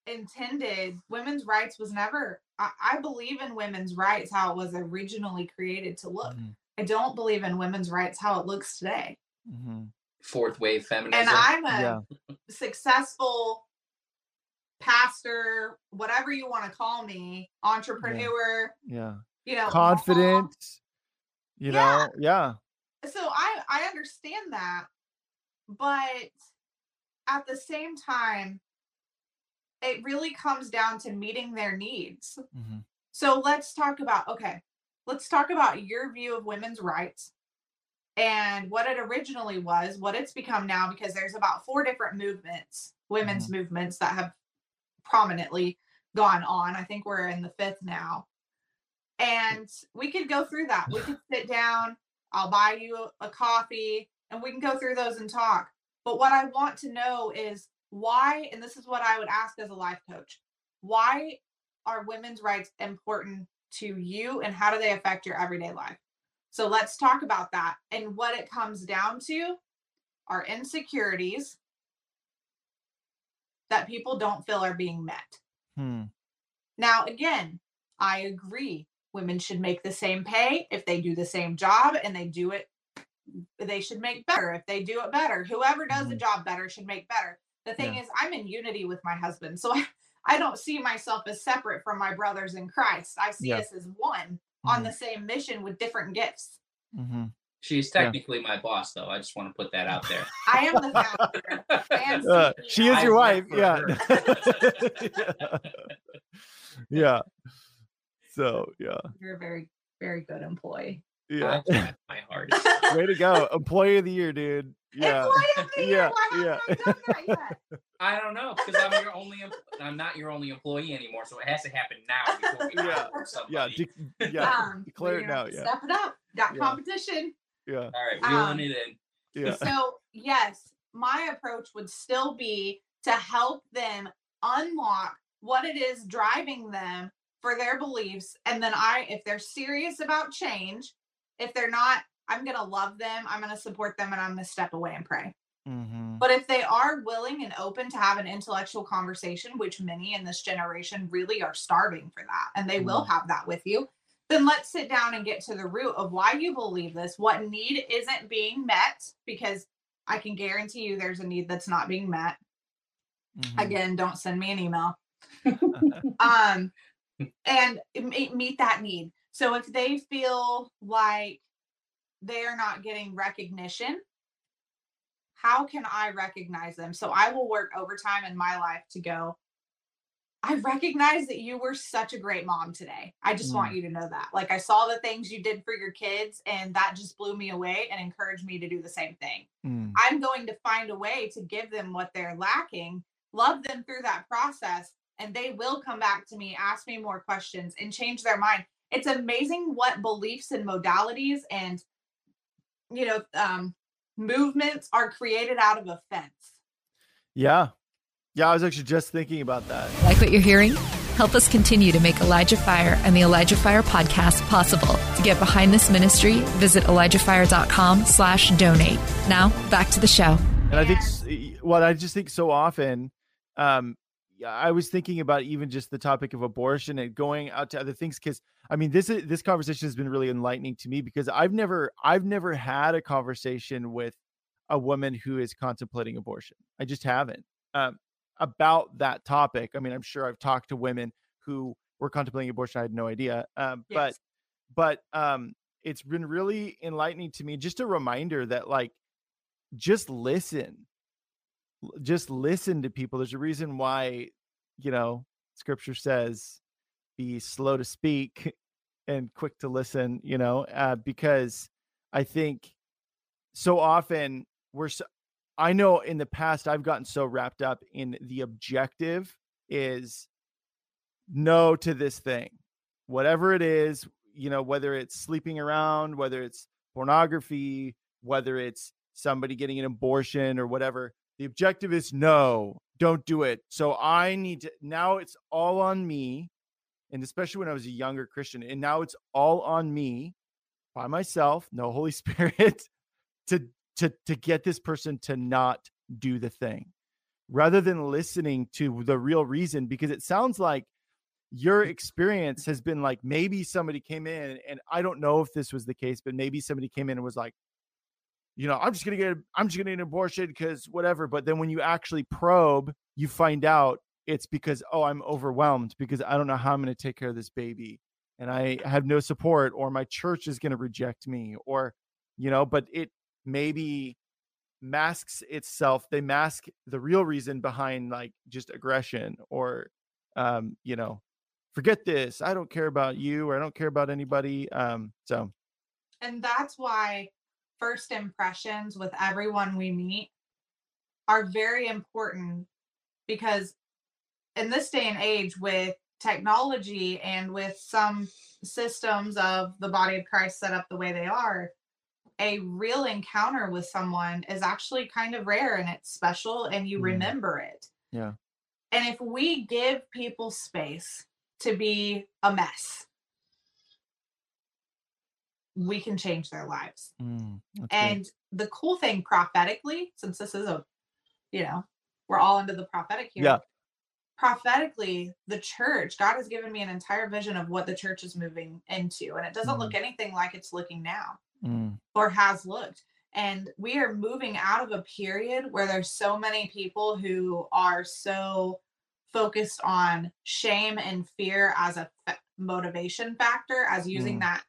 intended women's rights was never I, I believe in women's rights how it was originally created to look Mhm, i don't believe in women's rights how it looks today mhm, fourth wave feminism and i'm a Yeah. successful pastor whatever you want to call me entrepreneur Yeah. you know mom. Confident. You Yeah. know, yeah. so i i understand that but at the same time it really comes down to meeting their needs mhm, So let's talk about okay, let's talk about your view of women's rights and what it originally was, what it's become now, because there's about four different movements, women's movements that have prominently gone on. I think we're in the fifth now. And we could go through that. We could sit down, I'll buy you a coffee, and we can go through those and talk. But what I want to know is why, and this is what I would ask as a life coach why are women's rights important to you and how do they affect your everyday life? So let's talk about that. And what it comes down to are insecurities that people don't feel are being met. hmm, Now, again, I agree. Women should make the same pay if they do the same job and they do it, they should make better if they do it better. Whoever does the Mhm. job better should make better. The thing Yeah. is, I'm in unity with my husband. So I, I don't see myself as separate from my brothers in Christ. I see Yeah. us as one on mhm, the same mission with different gifts. mhm. she's Yeah. technically my boss though i just want to put that out there I am the founder. and Uh, she is I your wife. Yeah. yeah. Yeah. So yeah. You're a very, very good employee. Yeah. My hardest Way to go. Employee of the year, dude. Yeah. Employee of the year. Yeah, yeah. I done that yet? I don't know because I'm your only. em- I'm not your only employee anymore, so it has to happen now before we Yeah, hire somebody. Yeah. de- yeah. Um, declare it now, yeah. Step it up. Got Yeah. competition. Yeah. All right, reeling Um, it in. Yeah. So, yes, my approach would still be to help them unlock what it is driving them for their beliefs. And then I, if they're serious about change, if they're not, I'm going to love them, I'm going to support them, and I'm going to step away and pray. hmm But if they are willing and open to have an intellectual conversation, which many in this generation really are starving for that, and they will have that with you, then let's sit down and get to the root of why you believe this, what need isn't being met, because I can guarantee you there's a need that's not being met. Mm-hmm. Again, don't send me an email. um, and meet that need. So if they feel like they are not getting recognition, how can I recognize them? So I will work overtime in my life to go, I recognize that you were such a great mom today. I just Mm. want you to know that. Like I saw the things you did for your kids and that just blew me away and encouraged me to do the same thing. Mm. I'm going to find a way to give them what they're lacking, love them through that process, and they will come back to me, ask me more questions, and change their mind. It's amazing what beliefs and modalities and you know um, movements are created out of offense. Yeah. Yeah, I was actually just thinking about that. Like what you're hearing? Help us continue to make Elijah Fire and the Elijah Fire podcast possible. To get behind this ministry, visit ElijahFire.com slash donate. Now, back to the show. And I think s- what I just think so often, um, yeah, I was thinking about even just the topic of abortion and going out to other things because I mean this is this conversation has been really enlightening to me because I've never I've never had a conversation with a woman who is contemplating abortion. I just haven't um, about that topic. I mean, I'm sure I've talked to women who were contemplating abortion. I had no idea, um, but Yes. but um, it's been really enlightening to me. Just a reminder that like just listen just listen to people there's a reason why you know scripture says be slow to speak and quick to listen you know uh, because i think so often we're so, i know in the past i've gotten so wrapped up in the objective is no to this thing. Whatever it is you know whether it's sleeping around whether it's pornography whether it's somebody getting an abortion or whatever the objective is no don't do it. So i need to now it's all on me and especially when i was a younger christian and now it's all on me by myself no holy spirit to to to get this person to not do the thing rather than listening to the real reason because it sounds like your mm. experience has been like maybe somebody came in and I don't know if this was the case, but maybe somebody came in and was like, you know, I'm just gonna get I'm just gonna get an abortion because whatever. But then when you actually probe, you find out it's because oh, I'm overwhelmed because I don't know how I'm gonna take care of this baby and I have no support, or my church is gonna reject me, or you know, but it maybe masks itself they mask the real reason behind like just aggression or um you know forget this i don't care about you or i don't care about anybody um so And that's why first impressions with everyone we meet are very important because in this day and age with technology and with some systems of the body of Christ set up the way they are, a real encounter with someone is actually kind of rare and it's special and you Mm. remember it. Yeah. And if we give people space to be a mess, we can change their lives. mm. And the cool thing prophetically, since this is a, you know, we're all into the prophetic here. Yeah. Prophetically, the church, God has given me an entire vision of what the church is moving into. And it doesn't look anything like it's looking now Mm, or has looked. And we are moving out of a period where there's so many people who are so focused on shame and fear as a motivation factor, as using Mm. that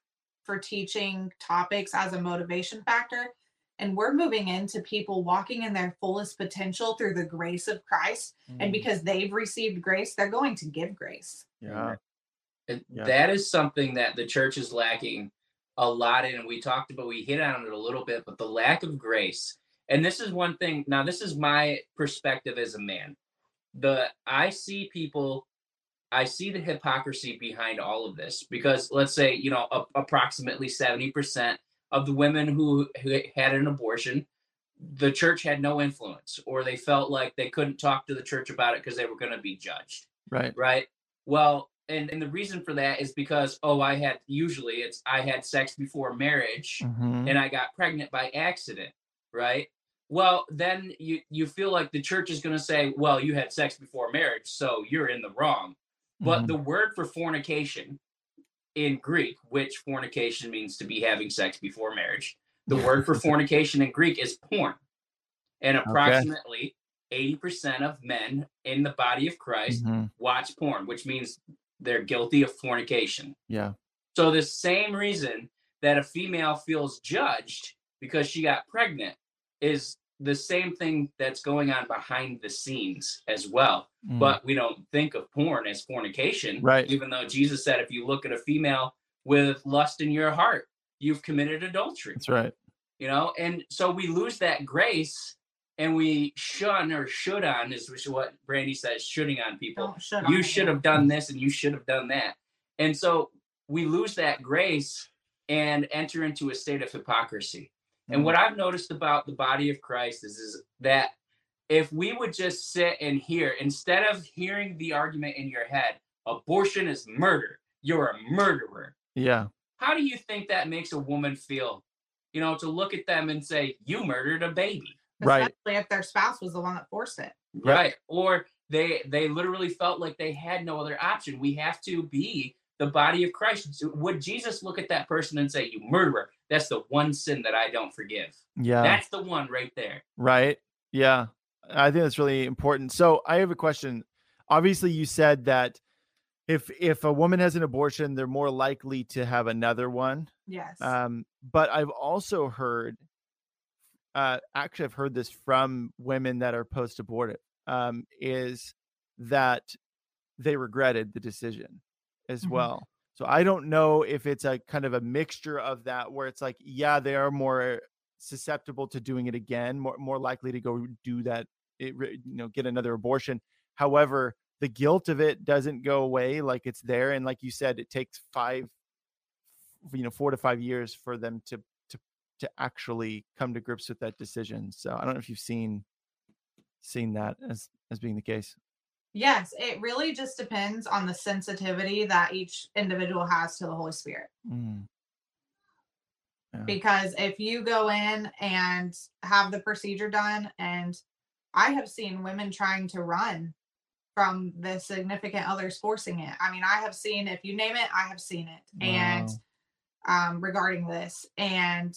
for teaching topics as a motivation factor. And we're moving into people walking in their fullest potential through the grace of Christ. And mm, because they've received grace, they're going to give grace. yeah And Yeah. That is something that the church is lacking a lot in. And we talked about, we hit on it a little bit, but the lack of grace. And this is one thing. Now, this is my perspective as a man. The I see people, I see the hypocrisy behind all of this because let's say, you know, a, approximately 70% of the women who, who had an abortion, the church had no influence, or they felt like they couldn't talk to the church about it because they were going to be judged right right? Well, and and the reason for that is because oh, I had usually it's I had sex before marriage Mhm. and I got pregnant by accident, right? Well, then you you feel like the church is going to say, well, you had sex before marriage, so you're in the wrong. But Mhm. the word for fornication in Greek, which fornication means to be having sex before marriage, the word for fornication in Greek is porn. And approximately 80% of men in the body of Christ Mhm. watch porn, which means they're guilty of fornication. yeah So the same reason that a female feels judged because she got pregnant is the same thing that's going on behind the scenes as well. Mm. But we don't think of porn as fornication. Right. Even though Jesus said if you look at a female with lust in your heart, you've committed adultery. that's right. You know, and so we lose that grace and we shun or should on is what Brandi says, shooting on people Don't should you on should me. have done this and you should have done that. And so we lose that grace and enter into a state of hypocrisy. And what mm-hmm. I've noticed about the body of Christ is, is that if we would just sit and hear, instead of hearing the argument in your head, abortion is murder, you're a murderer. Yeah. How do you think that makes a woman feel? You know, to look at them and say, you murdered a baby. Right. Especially if their spouse was the one that forced it. Right or they they literally felt like they had no other option we have to be the body of christ would jesus look at that person and say you murderer that's the one sin that i don't forgive Yeah. that's the one right there Right. Yeah. I think that's really important. So I have a question. Obviously, you said that if if a woman has an abortion, they're more likely to have another one. Yes. Um, but I've also heard, uh, actually, I've heard this from women that are post-abortive, um, is that they regretted the decision as Mhm. well. So I don't know if it's a kind of a mixture of that, where it's like, yeah, they are more susceptible to doing it again, more more likely to go do that, it, you know, get another abortion. However, the guilt of it doesn't go away; like it's there, and like you said, it takes five, you know, four to five years for them to to to actually come to grips with that decision. So I don't know if you've seen seen that as as being the case. Yes. It really just depends on the sensitivity that each individual has to the Holy Spirit. Mm. Yeah. because if you go in and have the procedure done and i have seen women trying to run from the significant others forcing it i mean i have seen if you name it i have seen it and um, regarding this and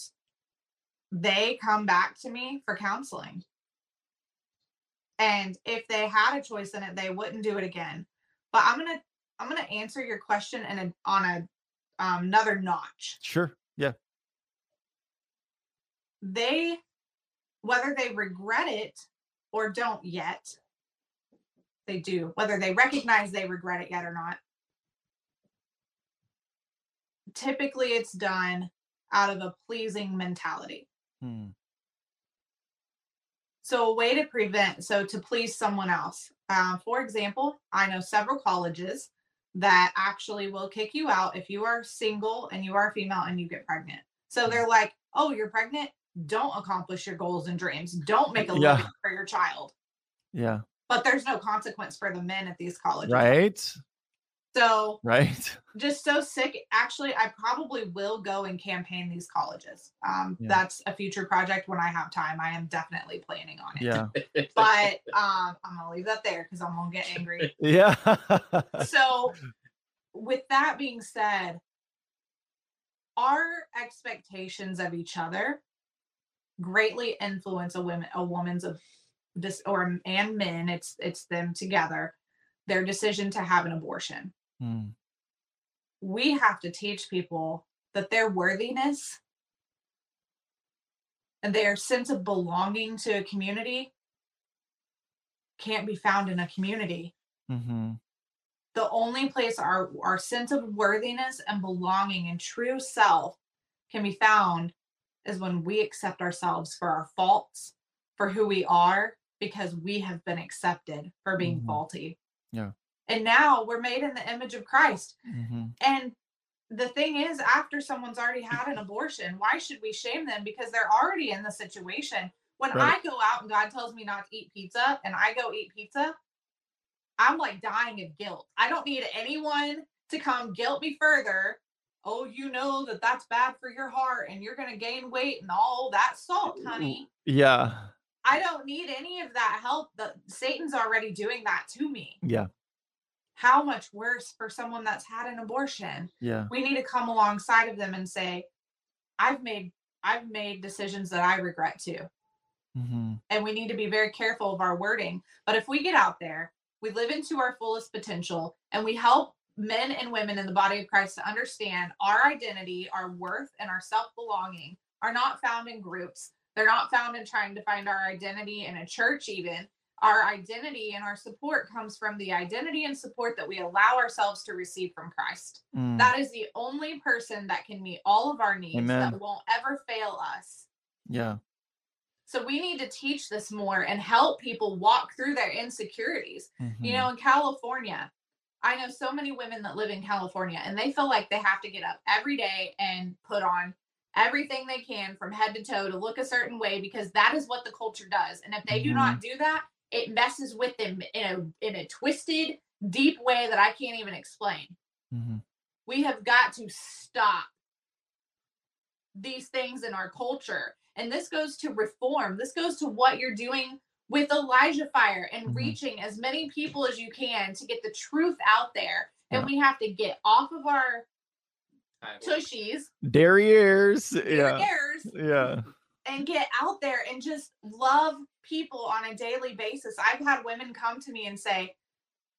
they come back to me for counseling and if they had a choice in it they wouldn't do it again but i'm gonna i'm gonna answer your question in a on a um, another notch Sure. Yeah. they whether they regret it or don't yet they do whether they recognize they regret it yet or not typically it's done out of a pleasing mentality Hmm. So a way to prevent so to please someone else. Um, for example i know several colleges that actually will kick you out if you are single and you are a female and you get pregnant. So they're like oh you're pregnant? Don't accomplish your goals and dreams. Don't make a Yeah. living for your child. Yeah. but there's no consequence for the men at these colleges. Right. So Right. just so sick actually i probably will go and campaign these colleges um, Yeah. that's a future project when i have time i am definitely planning on it Yeah. but um, I'm gonna leave that there because I'm gonna get angry. Yeah. so, with that being said, our expectations of each other greatly influence a woman, a woman's of this or and men. It's it's them together. Their decision to have an abortion. Hmm. We have to teach people that their worthiness and their sense of belonging to a community can't be found in a community Mhm. the only place our our sense of worthiness and belonging and true self can be found is when we accept ourselves for our faults for who we are because we have been accepted for being Mhm. faulty Yeah. And now we're made in the image of christ Mhm. and the thing is after someone's already had an abortion why should we shame them because they're already in the situation when Right. i go out and god tells me not to eat pizza and i go eat pizza i'm like dying of guilt i don't need anyone to come guilt me further oh you know that that's bad for your heart and you're going to gain weight and all that salt honey Yeah. i don't need any of that help that satan's already doing that to me Yeah. How much worse for someone that's had an abortion Yeah. we need to come alongside of them and say i've made i've made decisions that i regret too Mhm. and we need to be very careful of our wording but if we get out there we live into our fullest potential and we help men and women in the body of christ to understand our identity our worth and our self-belonging are not found in groups They're not found in trying to find our identity in a church, even. Our identity and our support comes from the identity and support that we allow ourselves to receive from Christ. Mm. That is the only person that can meet all of our needs, Amen. that won't ever fail us. yeah. So we need to teach this more and help people walk through their insecurities. You Mhm. know, in California, I know so many women that live in California and they feel like they have to get up every day and put on everything they can from head to toe to look a certain way because that is what the culture does. And if they do not do that, it messes with them in a in a twisted, deep way that I can't even explain. Mhm. We have got to stop these things in our culture. And this goes to reform. This goes to what you're doing with Elijah Fire and Mhm. reaching as many people as you can to get the truth out there. And we have to get off of our I will. tushies, Derriers. Yeah. Yeah. and get out there and just love people on a daily basis. I've had women come to me and say,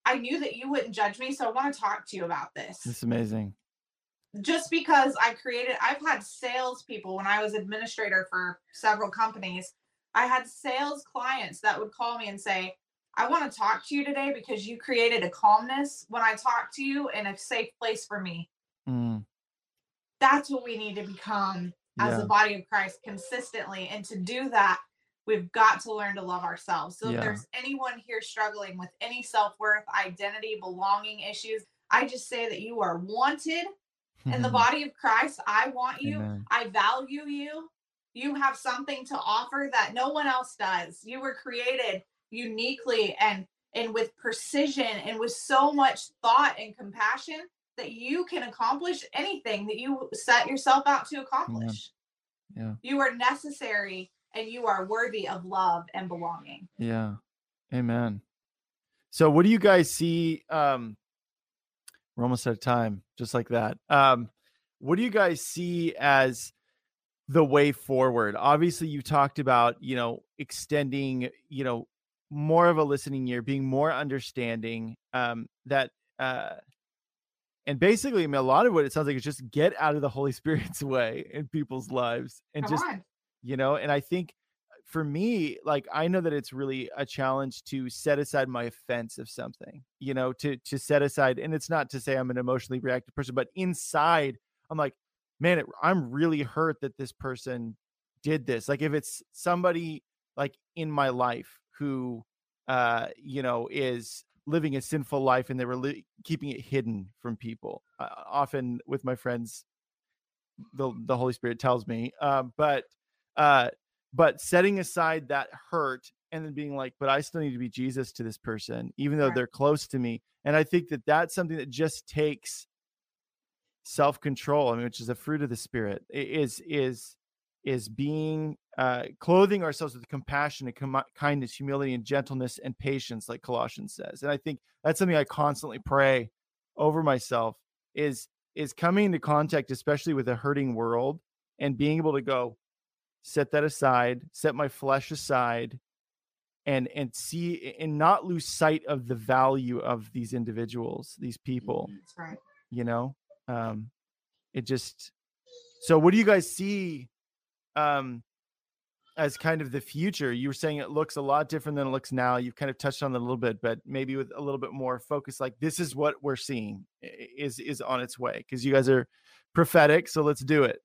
I knew that you wouldn't judge me, so I want to talk to you about this. It's amazing. just because I created, I've had salespeople when I was administrator for several companies. I had sales clients that would call me and say, I want to talk to you today because you created a calmness when I talk to you in a safe place for me. Mm. That's what we need to become as Yeah. a body of Christ consistently. And to do that, we've got to learn to love ourselves. So Yeah. if there's anyone here struggling with any self worth, identity, belonging issues, I just say that you are wanted in the body of Christ. I want you. Amen. I value you. You have something to offer that no one else does. You were created uniquely and and with precision and with so much thought and compassion that you can accomplish anything that you set yourself out to accomplish. Yeah. You are necessary and you are worthy of love and belonging. Yeah. Amen. So what do you guys see? Um we're almost out of time, just like that. Um, what do you guys see as the way forward? Obviously, you talked about, you know, extending, you know, more of a listening ear, being more understanding, um, that uh and basically I mean, a lot of what it sounds like is just get out of the Holy Spirit's way in people's lives and Come just on. You know and i think for me like i know that it's really a challenge to set aside my offense of something you know to to set aside and it's not to say i'm an emotionally reactive person but inside i'm like man it, i'm really hurt that this person did this. Like if it's somebody like in my life who uh you know is living a sinful life and they were li- keeping it hidden from people uh, often with my friends the the holy spirit tells me uh, but uh but setting aside that hurt and then being like but i still need to be jesus to this person even though Right. they're close to me and i think that that's something that just takes self-control i mean which is a fruit of the spirit i- is is is being uh clothing ourselves with compassion and com- kindness humility and gentleness and patience like colossians says and i think that's something i constantly pray over myself is is coming into contact especially with a hurting world and being able to go set that aside set my flesh aside and and see and not lose sight of the value of these individuals these people That's right. you know? Um it just so what do you guys see um as kind of the future? You were saying it looks a lot different than it looks now. You've kind of touched on it a little bit but maybe with a little bit more focus like this is what we're seeing is is on its way because you guys are prophetic so let's do it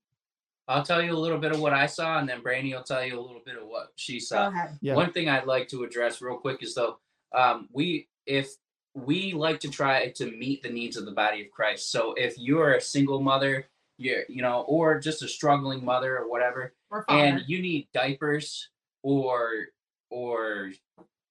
I'll tell you a little bit of what I saw, and then Brandi will tell you a little bit of what she Go saw. ahead. Yeah. One thing I'd like to address real quick is though, um, we if we like to try to meet the needs of the body of Christ. So if you're a single mother, you're you know, or just a struggling mother or whatever, We're and you need diapers or or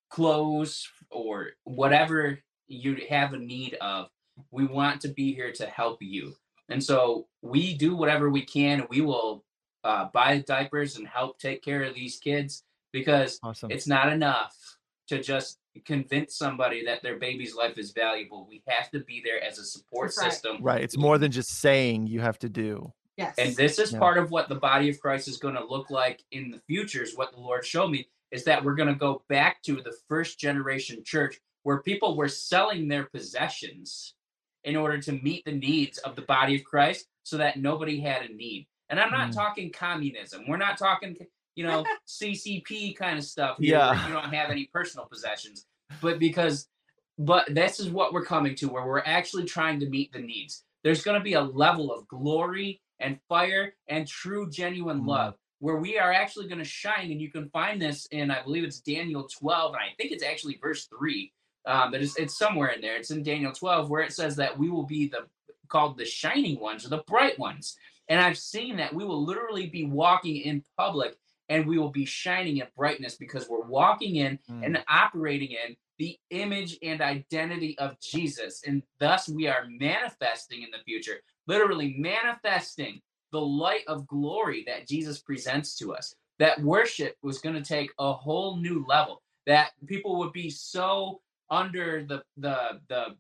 clothes or whatever you have a need of we want to be here to help you and so we do whatever we can we will uh, buy diapers and help take care of these kids because awesome it's not enough to just convince somebody that their baby's life is valuable we have to be there as a support That's right. system right it's more than just saying you have to do Yes. and this is Yeah. part of what the body of Christ is going to look like in the future, is what the Lord showed me, is that we're going to go back to the first generation church where people were selling their possessions in order to meet the needs of the body of Christ so that nobody had a need. And I'm not Mm. talking communism. We're not talking, you know, CCP kind of stuff Yeah. where you don't have any personal possessions. But because but this is what we're coming to where we're actually trying to meet the needs. There's going to be a level of glory and fire and true genuine Mm. love where we are actually going to shine and you can find this in I believe it's Daniel 12 and I think it's actually verse 3 um, but it's, it's somewhere in there. It's in Daniel 12 where it says that we will be the called the shining ones or the bright ones. And I've seen that we will literally be walking in public and we will be shining in brightness because we're walking in Mm. and operating in the image and identity of Jesus. And thus we are manifesting in the future, literally manifesting the light of glory that Jesus presents to us. That worship was going to take a whole new level. That people would be so under the the the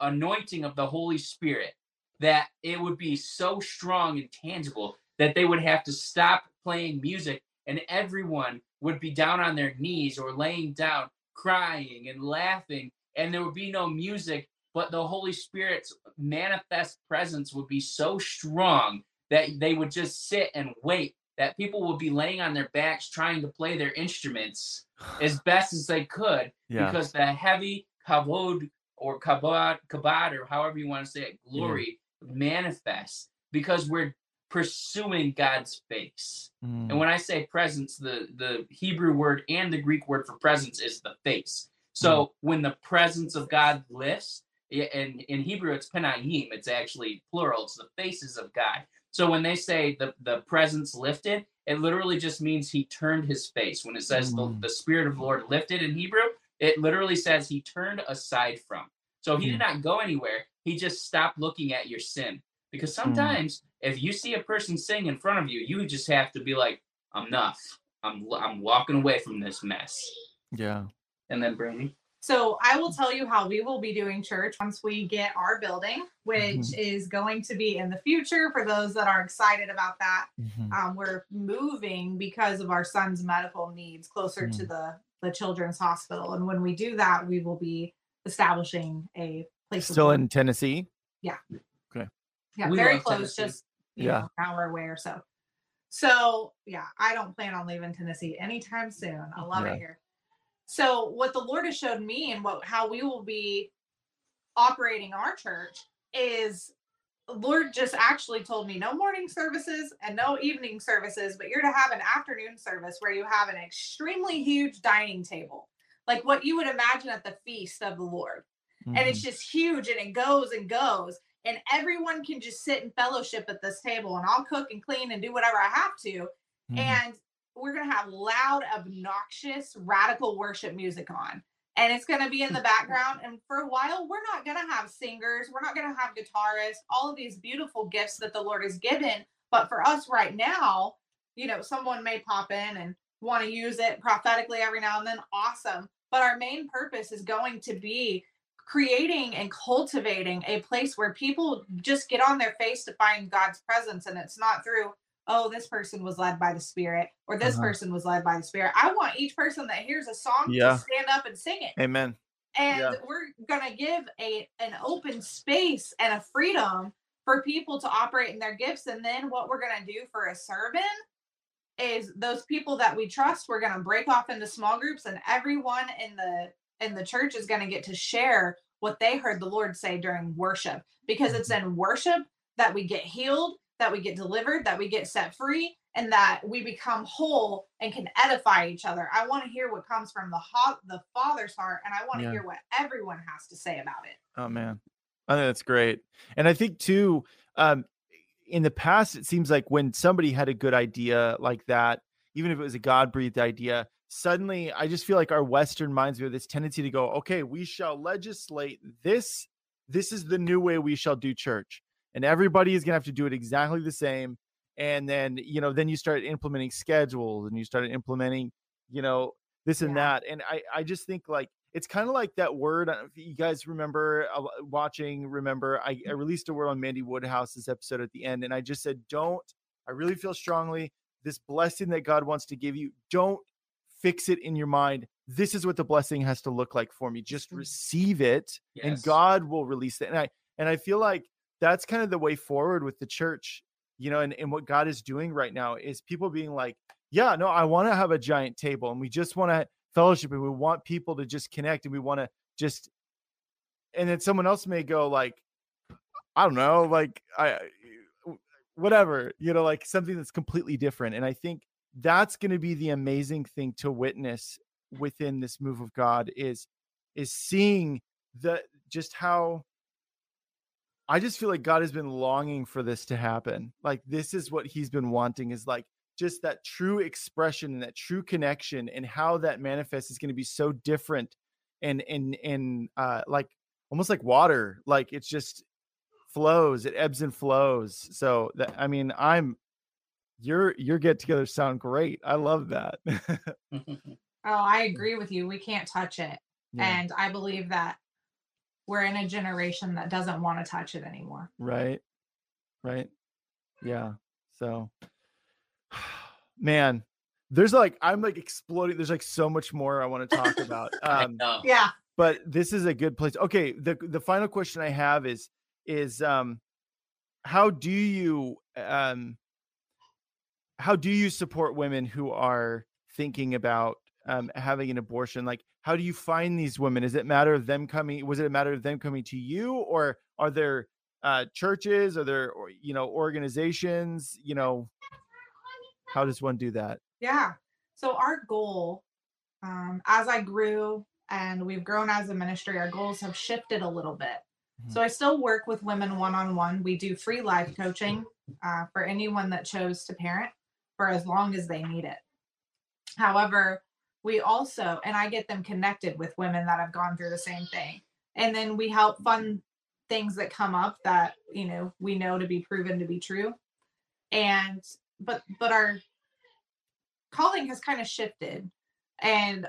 anointing of the Holy Spirit that it would be so strong and tangible that they would have to stop playing music and everyone would be down on their knees or laying down crying and laughing and there would be no music but the holy spirit's manifest presence would be so strong that they would just sit and wait that people would be laying on their backs trying to play their instruments as best as they could Yeah. because the heavy kavod or kabod kabod or however you want to say it glory manifests because we're pursuing god's face Mm. and when I say presence, the the Hebrew word and the Greek word for presence is the face. So when the presence of God lifts, and in Hebrew it's penayim, it's actually plural, it's the faces of God. So when they say the, the presence lifted, it literally just means he turned his face. When it says the, Mm. the spirit of the Lord lifted in Hebrew, it literally says he turned aside from. So he did not go anywhere. He just stopped looking at your sin. Because sometimes if you see a person sing in front of you, you just have to be like, I'm enough. I'm I'm walking away from this mess. Yeah. And then Brandi. So I will tell you how we will be doing church once we get our building, which Mhm. is going to be in the future for those that are excited about that. Mhm. Um, we're moving because of our son's medical needs closer Mm. to the the children's hospital. And when we do that, we will be establishing a place Still in Tennessee. yeah, Okay. Yeah, We very close, Tennessee. just you Yeah. know, an hour away or so. So yeah, I don't plan on leaving Tennessee anytime soon. I love Yeah. it here. So what the Lord has showed me and what how we will be operating our church is Lord just actually told me no morning services and no evening services, but you're to have an afternoon service where you have an extremely huge dining table, like what you would imagine at the feast of the Lord and it's Mhm. just huge and it goes and goes and everyone can just sit and fellowship at this table and i'll cook and clean and do whatever i have to Mhm. and we're going to have loud obnoxious radical worship music on. And it's going to be in the background. And for a while we're not going to have singers we're not going to have guitarists all of these beautiful gifts that the lord has given. But for us right now you know someone may pop in and want to use it prophetically every now and then awesome. But our main purpose is going to be creating and cultivating a place where people just get on their face to find God's presence. And it's not through oh this person was led by the spirit or this Uh-huh. person was led by the spirit i want each person that hears a song Yeah. to stand up and sing it Amen. and Yeah. we're going to give a an open space and a freedom for people to operate in their gifts and then what we're going to do for a sermon is those people that we trust we're going to break off into small groups and everyone in the in the church is going to get to share what they heard the lord say during worship because it's in worship that we get healed that we get delivered that we get set free and that we become whole and can edify each other i want to hear what comes from the hot the father's heart and i want to Yeah. hear what everyone has to say about it Oh man, I think that's great. And I think too, um, in the past, it seems like when somebody had a good idea like that, even if it was a God breathed idea, suddenly I just feel like our Western minds we have this tendency to go, okay, we shall legislate this. This is the new way we shall do church, and everybody is gonna have to do it exactly the same. And then you know, then you start implementing schedules, and you start implementing, you know, this and Yeah. that. And I, I just think like it's kind of like that word. I don't know if you guys remember uh, watching? Remember, I, I released a word on Mandy Woodhouse's episode at the end, and I just said, "Don't." I really feel strongly this blessing that God wants to give you. Don't fix it in your mind. This is what the blessing has to look like for me. Just Mhm. receive it, and God will release it. And I and I feel like that's kind of the way forward with the church, you know, and, and what God is doing right now is people being like, yeah, no, I want to have a giant table and we just want to fellowship and we want people to just connect and we want to just and then someone else may go like I don't know, like I whatever, you know, like something that's completely different. And I think that's going to be the amazing thing to witness within this move of God is is seeing the just how I just feel like God has been longing for this to happen. Like this is what he's been wanting is like just that true expression and that true connection and how that manifests is going to be so different and and and uh like almost like water. Like it's just flows it ebbs and flows. So that i mean i'm your your get together sound great. I love that. Oh i agree with you. We can't touch it. Yeah. and i believe that we're in a generation that doesn't want to touch it anymore. Right right. Yeah so man there's like i'm like exploding there's like so much more i want to talk about um yeah. but this is a good place okay the the final question i have is is um how do you um how do you support women who are thinking about um having an abortion like how do you find these women? Is it matter of them coming was it a matter of them coming to you or are there uh churches are there you know organizations you know? How does one do that? Yeah. So our goal um as i grew and we've grown as a ministry our goals have shifted a little bit. So I still work with women one on one. We do free life coaching uh, for anyone that chose to parent for as long as they need it. However, we also, and I get them connected with women that have gone through the same thing. And then we help fund things that come up that, you know, we know to be proven to be true. And, but, but our calling has kind of shifted. And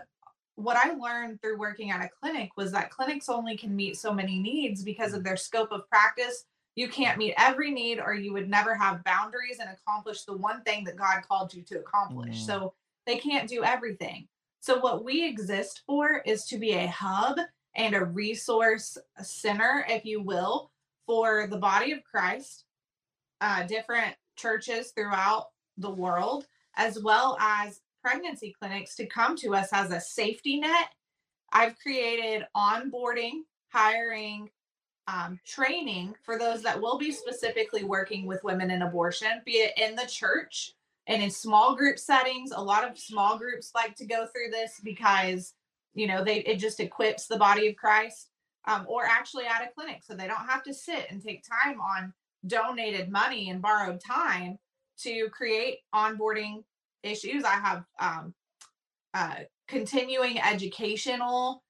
what I learned through working at a clinic was that clinics only can meet so many needs because of their scope of practice. You can't meet every need, or you would never have boundaries and accomplish the one thing that God called you to accomplish. Mm. So they can't do everything. So, what we exist for is to be a hub and a resource center, if you will, for the body of Christ, uh, different churches throughout the world, as well as pregnancy clinics to come to us as a safety net. I've created onboarding, hiring, um, training for those that will be specifically working with women in abortion, be it in the church and in small group settings. A lot of small groups like to go through this because you know they it just equips the body of Christ, um, or actually at a clinic, so they don't have to sit and take time on donated money and borrowed time to create onboarding issues. I have um, uh, continuing educational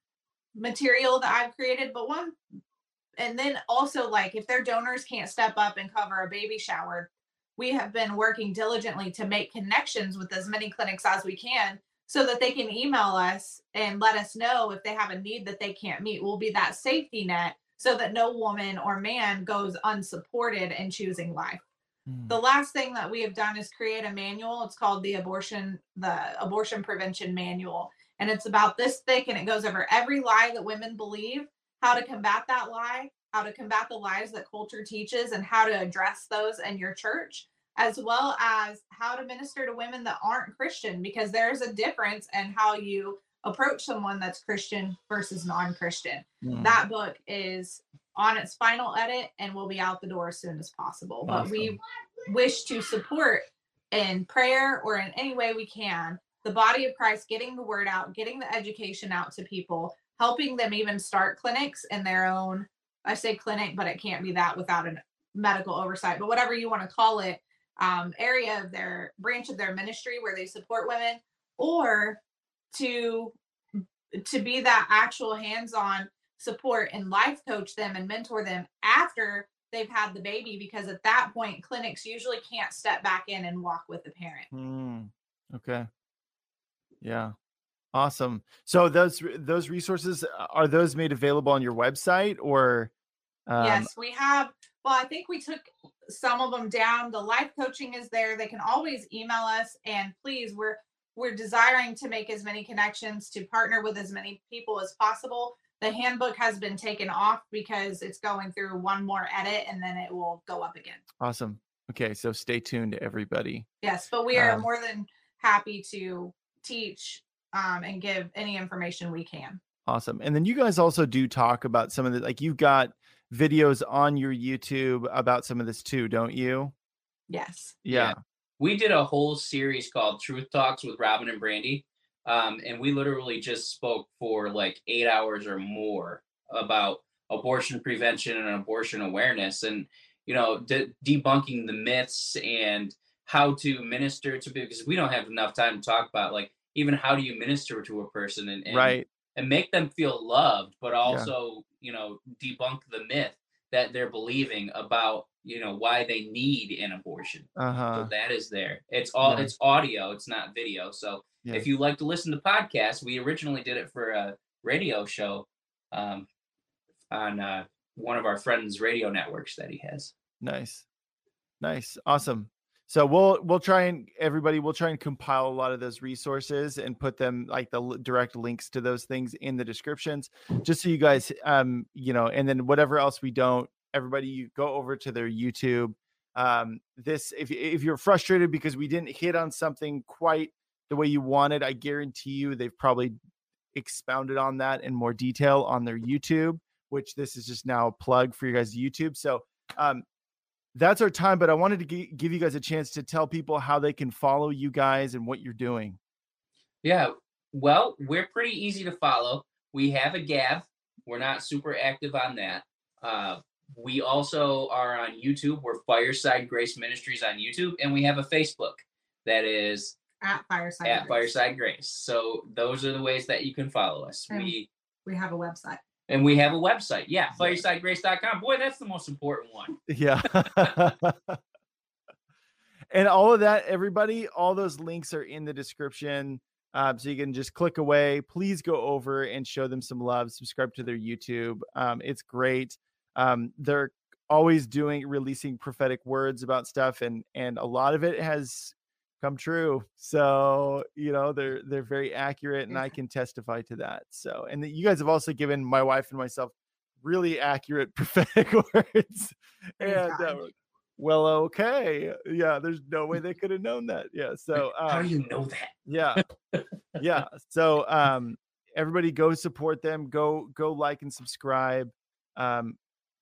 material that I've created, but one, and then also like if their donors can't step up and cover a baby shower, we have been working diligently to make connections with as many clinics as we can so that they can email us and let us know if they have a need that they can't meet. We'll be that safety net so that no woman or man goes unsupported in choosing life. Hmm. The last thing that we have done is create a manual. It's called the abortion the abortion prevention manual and it's about this thick and it goes over every lie that women believe, how to combat that lie, how to combat the lies that culture teaches and how to address those in your church as well as how to minister to women that aren't Christian because there's a difference in how you approach someone that's Christian versus non-Christian. Mm. That book is on its final edit and will be out the door as soon as possible. Awesome. But we wish to support in prayer or in any way we can the body of Christ getting the word out, getting the education out to people, helping them even start clinics in their own I say clinic, but it can't be that without a medical oversight, but whatever you want to call it, um, area of their branch of their ministry where they support women, or to to be that actual hands-on support and life coach them and mentor them after they've had the baby because at that point clinics usually can't step back in and walk with the parent. Mm, okay. Yeah awesome so those those resources uh, are those made available on your website or um... yes we have well i think we took some of them down the life coaching is there they can always email us and please we're we're desiring to make as many connections to partner with as many people as possible the handbook has been taken off because it's going through one more edit and then it will go up again. Awesome. Okay, so stay tuned, everybody. Yes, but we are um, more than happy to teach um, and give any information we can. Awesome. And then you guys also do talk about some of the like you've got videos on your YouTube about some of this too, don't you? Yes. Yeah. Yeah. We did a whole series called Truth Talks with Robyn and Brandi. Um, and we literally just spoke for like eight hours or more about abortion prevention and abortion awareness and, you know, de- debunking the myths and how to minister to people because we don't have enough time to talk about like even how do you minister to a person and, and Right. and make them feel loved, but also, you know, debunk the myth that they're believing about, you know, why they need an abortion. Uh-huh. So that is there. It's all Yeah. it's audio, it's not video. So Yeah. if you like to listen to podcasts, we originally did it for a radio show um, on uh, one of our friends' radio networks that he has. Nice. Nice. Awesome. So we'll we'll try and everybody we'll try and compile a lot of those resources and put them like the l- direct links to those things in the descriptions just so you guys um you know and then whatever else we don't everybody you go over to their YouTube. Um this if if you're frustrated because we didn't hit on something quite the way you wanted I guarantee you they've probably expounded on that in more detail on their YouTube which this is just now a plug for you guys YouTube. So um that's our time but i wanted to gi- give you guys a chance to tell people how they can follow you guys and what you're doing Yeah. Well, we're pretty easy to follow. We have a Gab. We're not super active on that. Uh, we also are on YouTube. We're Fireside Grace Ministries on YouTube, and we have a Facebook that is At Fireside. at Grace. Fireside Grace. So those are the ways that you can follow us. And- We We have a website. And we have a website. Yeah, firesidegrace.com. Boy, that's the most important one. yeah and all of that everybody all those links are in the description um, so you can just click away please go over and show them some love subscribe to their youtube um, it's great um, they're always doing releasing prophetic words about stuff and and a lot of it has come true. So you know they're they're very accurate and i can testify to that. So and you guys have also given my wife and myself really accurate prophetic words and uh, well okay. Yeah there's no way they could have known that. Yeah so How um, do you know that? yeah. Yeah so um everybody go support them go go like and subscribe. Um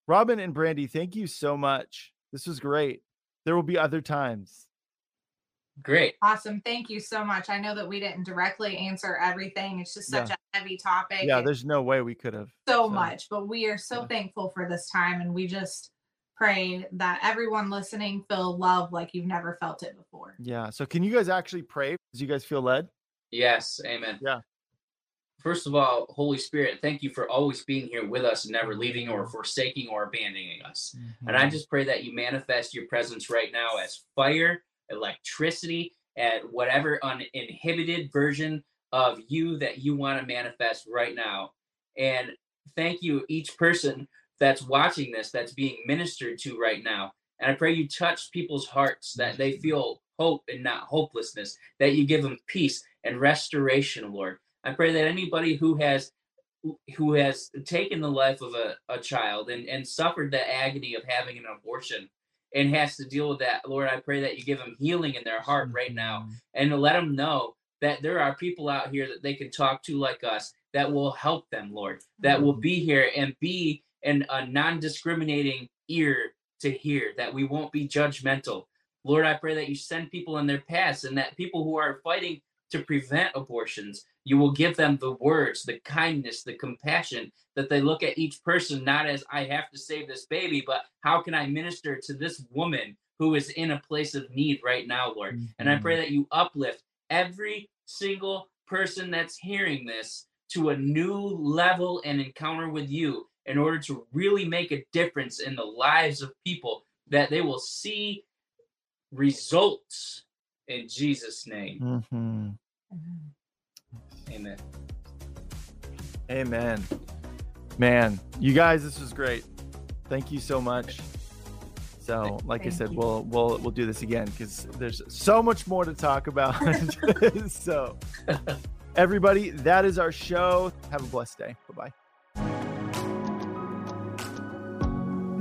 robyn and brandi thank you so much. This was great. There will be other times Great. Awesome. Thank you so much. I know that we didn't directly answer everything. It's just such Yeah. a heavy topic. yeah there's no way we could have so so, much, but we are so yeah. thankful for this time and we just pray that everyone listening feel love like you've never felt it before. yeah so can you guys actually pray as you guys feel led Yes. Amen. Yeah. First of all, Holy Spirit, thank you for always being here with us and never leaving or forsaking or abandoning us. And I mm-hmm. just pray that you manifest your presence right now as fire, electricity, and whatever uninhibited version of you that you want to manifest right now. And thank you, each person that's watching this, that's being ministered to right now. And I pray you touch people's hearts that they feel hope and not hopelessness, that you give them peace and restoration, Lord. I pray that anybody who has who has taken the life of a, a child and, and suffered the agony of having an abortion and has to deal with that, Lord, I pray that you give them healing in their heart right mm-hmm. now and to let them know that there are people out here that they can talk to like us that will help them, Lord, that will mm-hmm. be here and be in a non discriminating ear to hear, that we won't be judgmental. Lord, I pray that you send people in their paths and that people who are fighting to prevent abortions, you will give them the words, the kindness, the compassion that they look at each person not as I have to save this baby, but how can I minister to this woman who is in a place of need right now, Lord? And I pray mm-hmm. that you uplift every single person that's hearing this to a new level and encounter with you in order to really make a difference in the lives of people that they will see results in Jesus' name. Mhm. Amen. Amen. Man, you guys, this was great. Thank you so much. So, like I said, you. we'll we'll we'll do this again because there's so much more to talk about. so, everybody, that is our show. Have a blessed day.